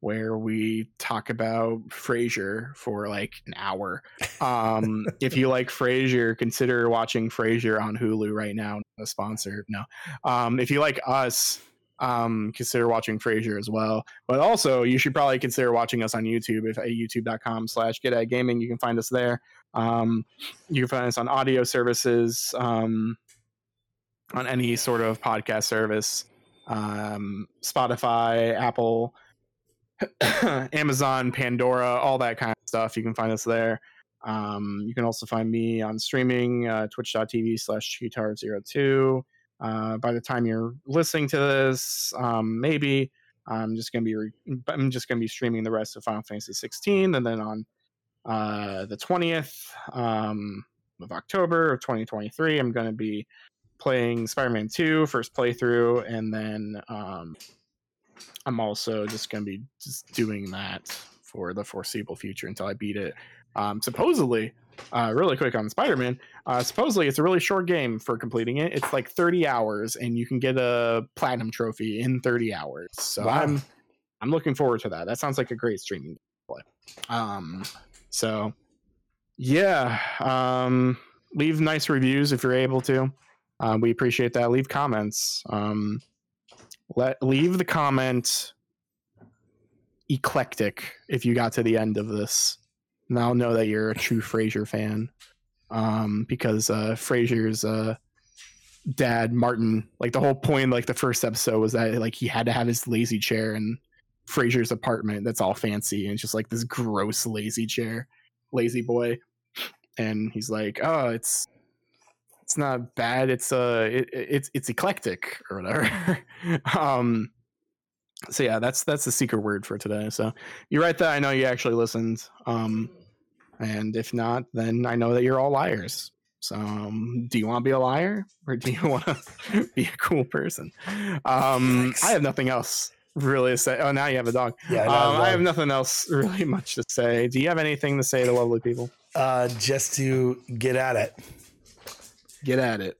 where we talk about Frasier for like an hour. Um, if you like Frasier, consider watching Frasier on Hulu right now. Not A sponsor, no. Um, if you like us, um, consider watching Frasier as well. But also, you should probably consider watching us on YouTube. If at youtube.com slash Get At Gaming, you can find us there. Um, you can find us on audio services, um, on any sort of podcast service, um, Spotify, Apple, Amazon, Pandora, all that kind of stuff. You can find us there. Um, you can also find me on streaming, uh, twitch.tv slash cheetard02. Uh, by the time you're listening to this, um, maybe I'm just gonna be re- I'm just gonna be streaming the rest of Final Fantasy 16, and then on uh, the 20th um, of October of 2023, I'm gonna be playing Spider-Man 2 first playthrough, and then um, I'm also just gonna be just doing that for the foreseeable future until I beat it. Um, supposedly, uh, really quick on Spider-Man. Uh, supposedly, it's a really short game for completing it. It's like 30 hours, and you can get a platinum trophy in 30 hours. So Wow. I'm I'm looking forward to that. That sounds like a great streaming play. Um, so yeah, um, leave nice reviews if you're able to. Uh, we appreciate that. Leave comments. Um, let leave the comment eclectic if you got to the end of this. I'll know that you're a true Frasier fan. Um, because uh Frasier's uh dad, Martin, like the whole point, like the first episode was that like he had to have his lazy chair in Frasier's apartment that's all fancy and just like this gross lazy chair, lazy boy. And he's like, Oh, it's it's not bad, it's uh it, it's it's eclectic or whatever. um so yeah, that's that's the secret word for today. So you write that I know you actually listened. Um and if not, then I know that you're all liars. So, um, do you want to be a liar or do you want to be a cool person? Um, I have nothing else really to say. Oh, now you have a dog. Yeah, Um, I have nothing else really much to say. Do you have anything to say to lovely people? uh, just to get at it. Get at it.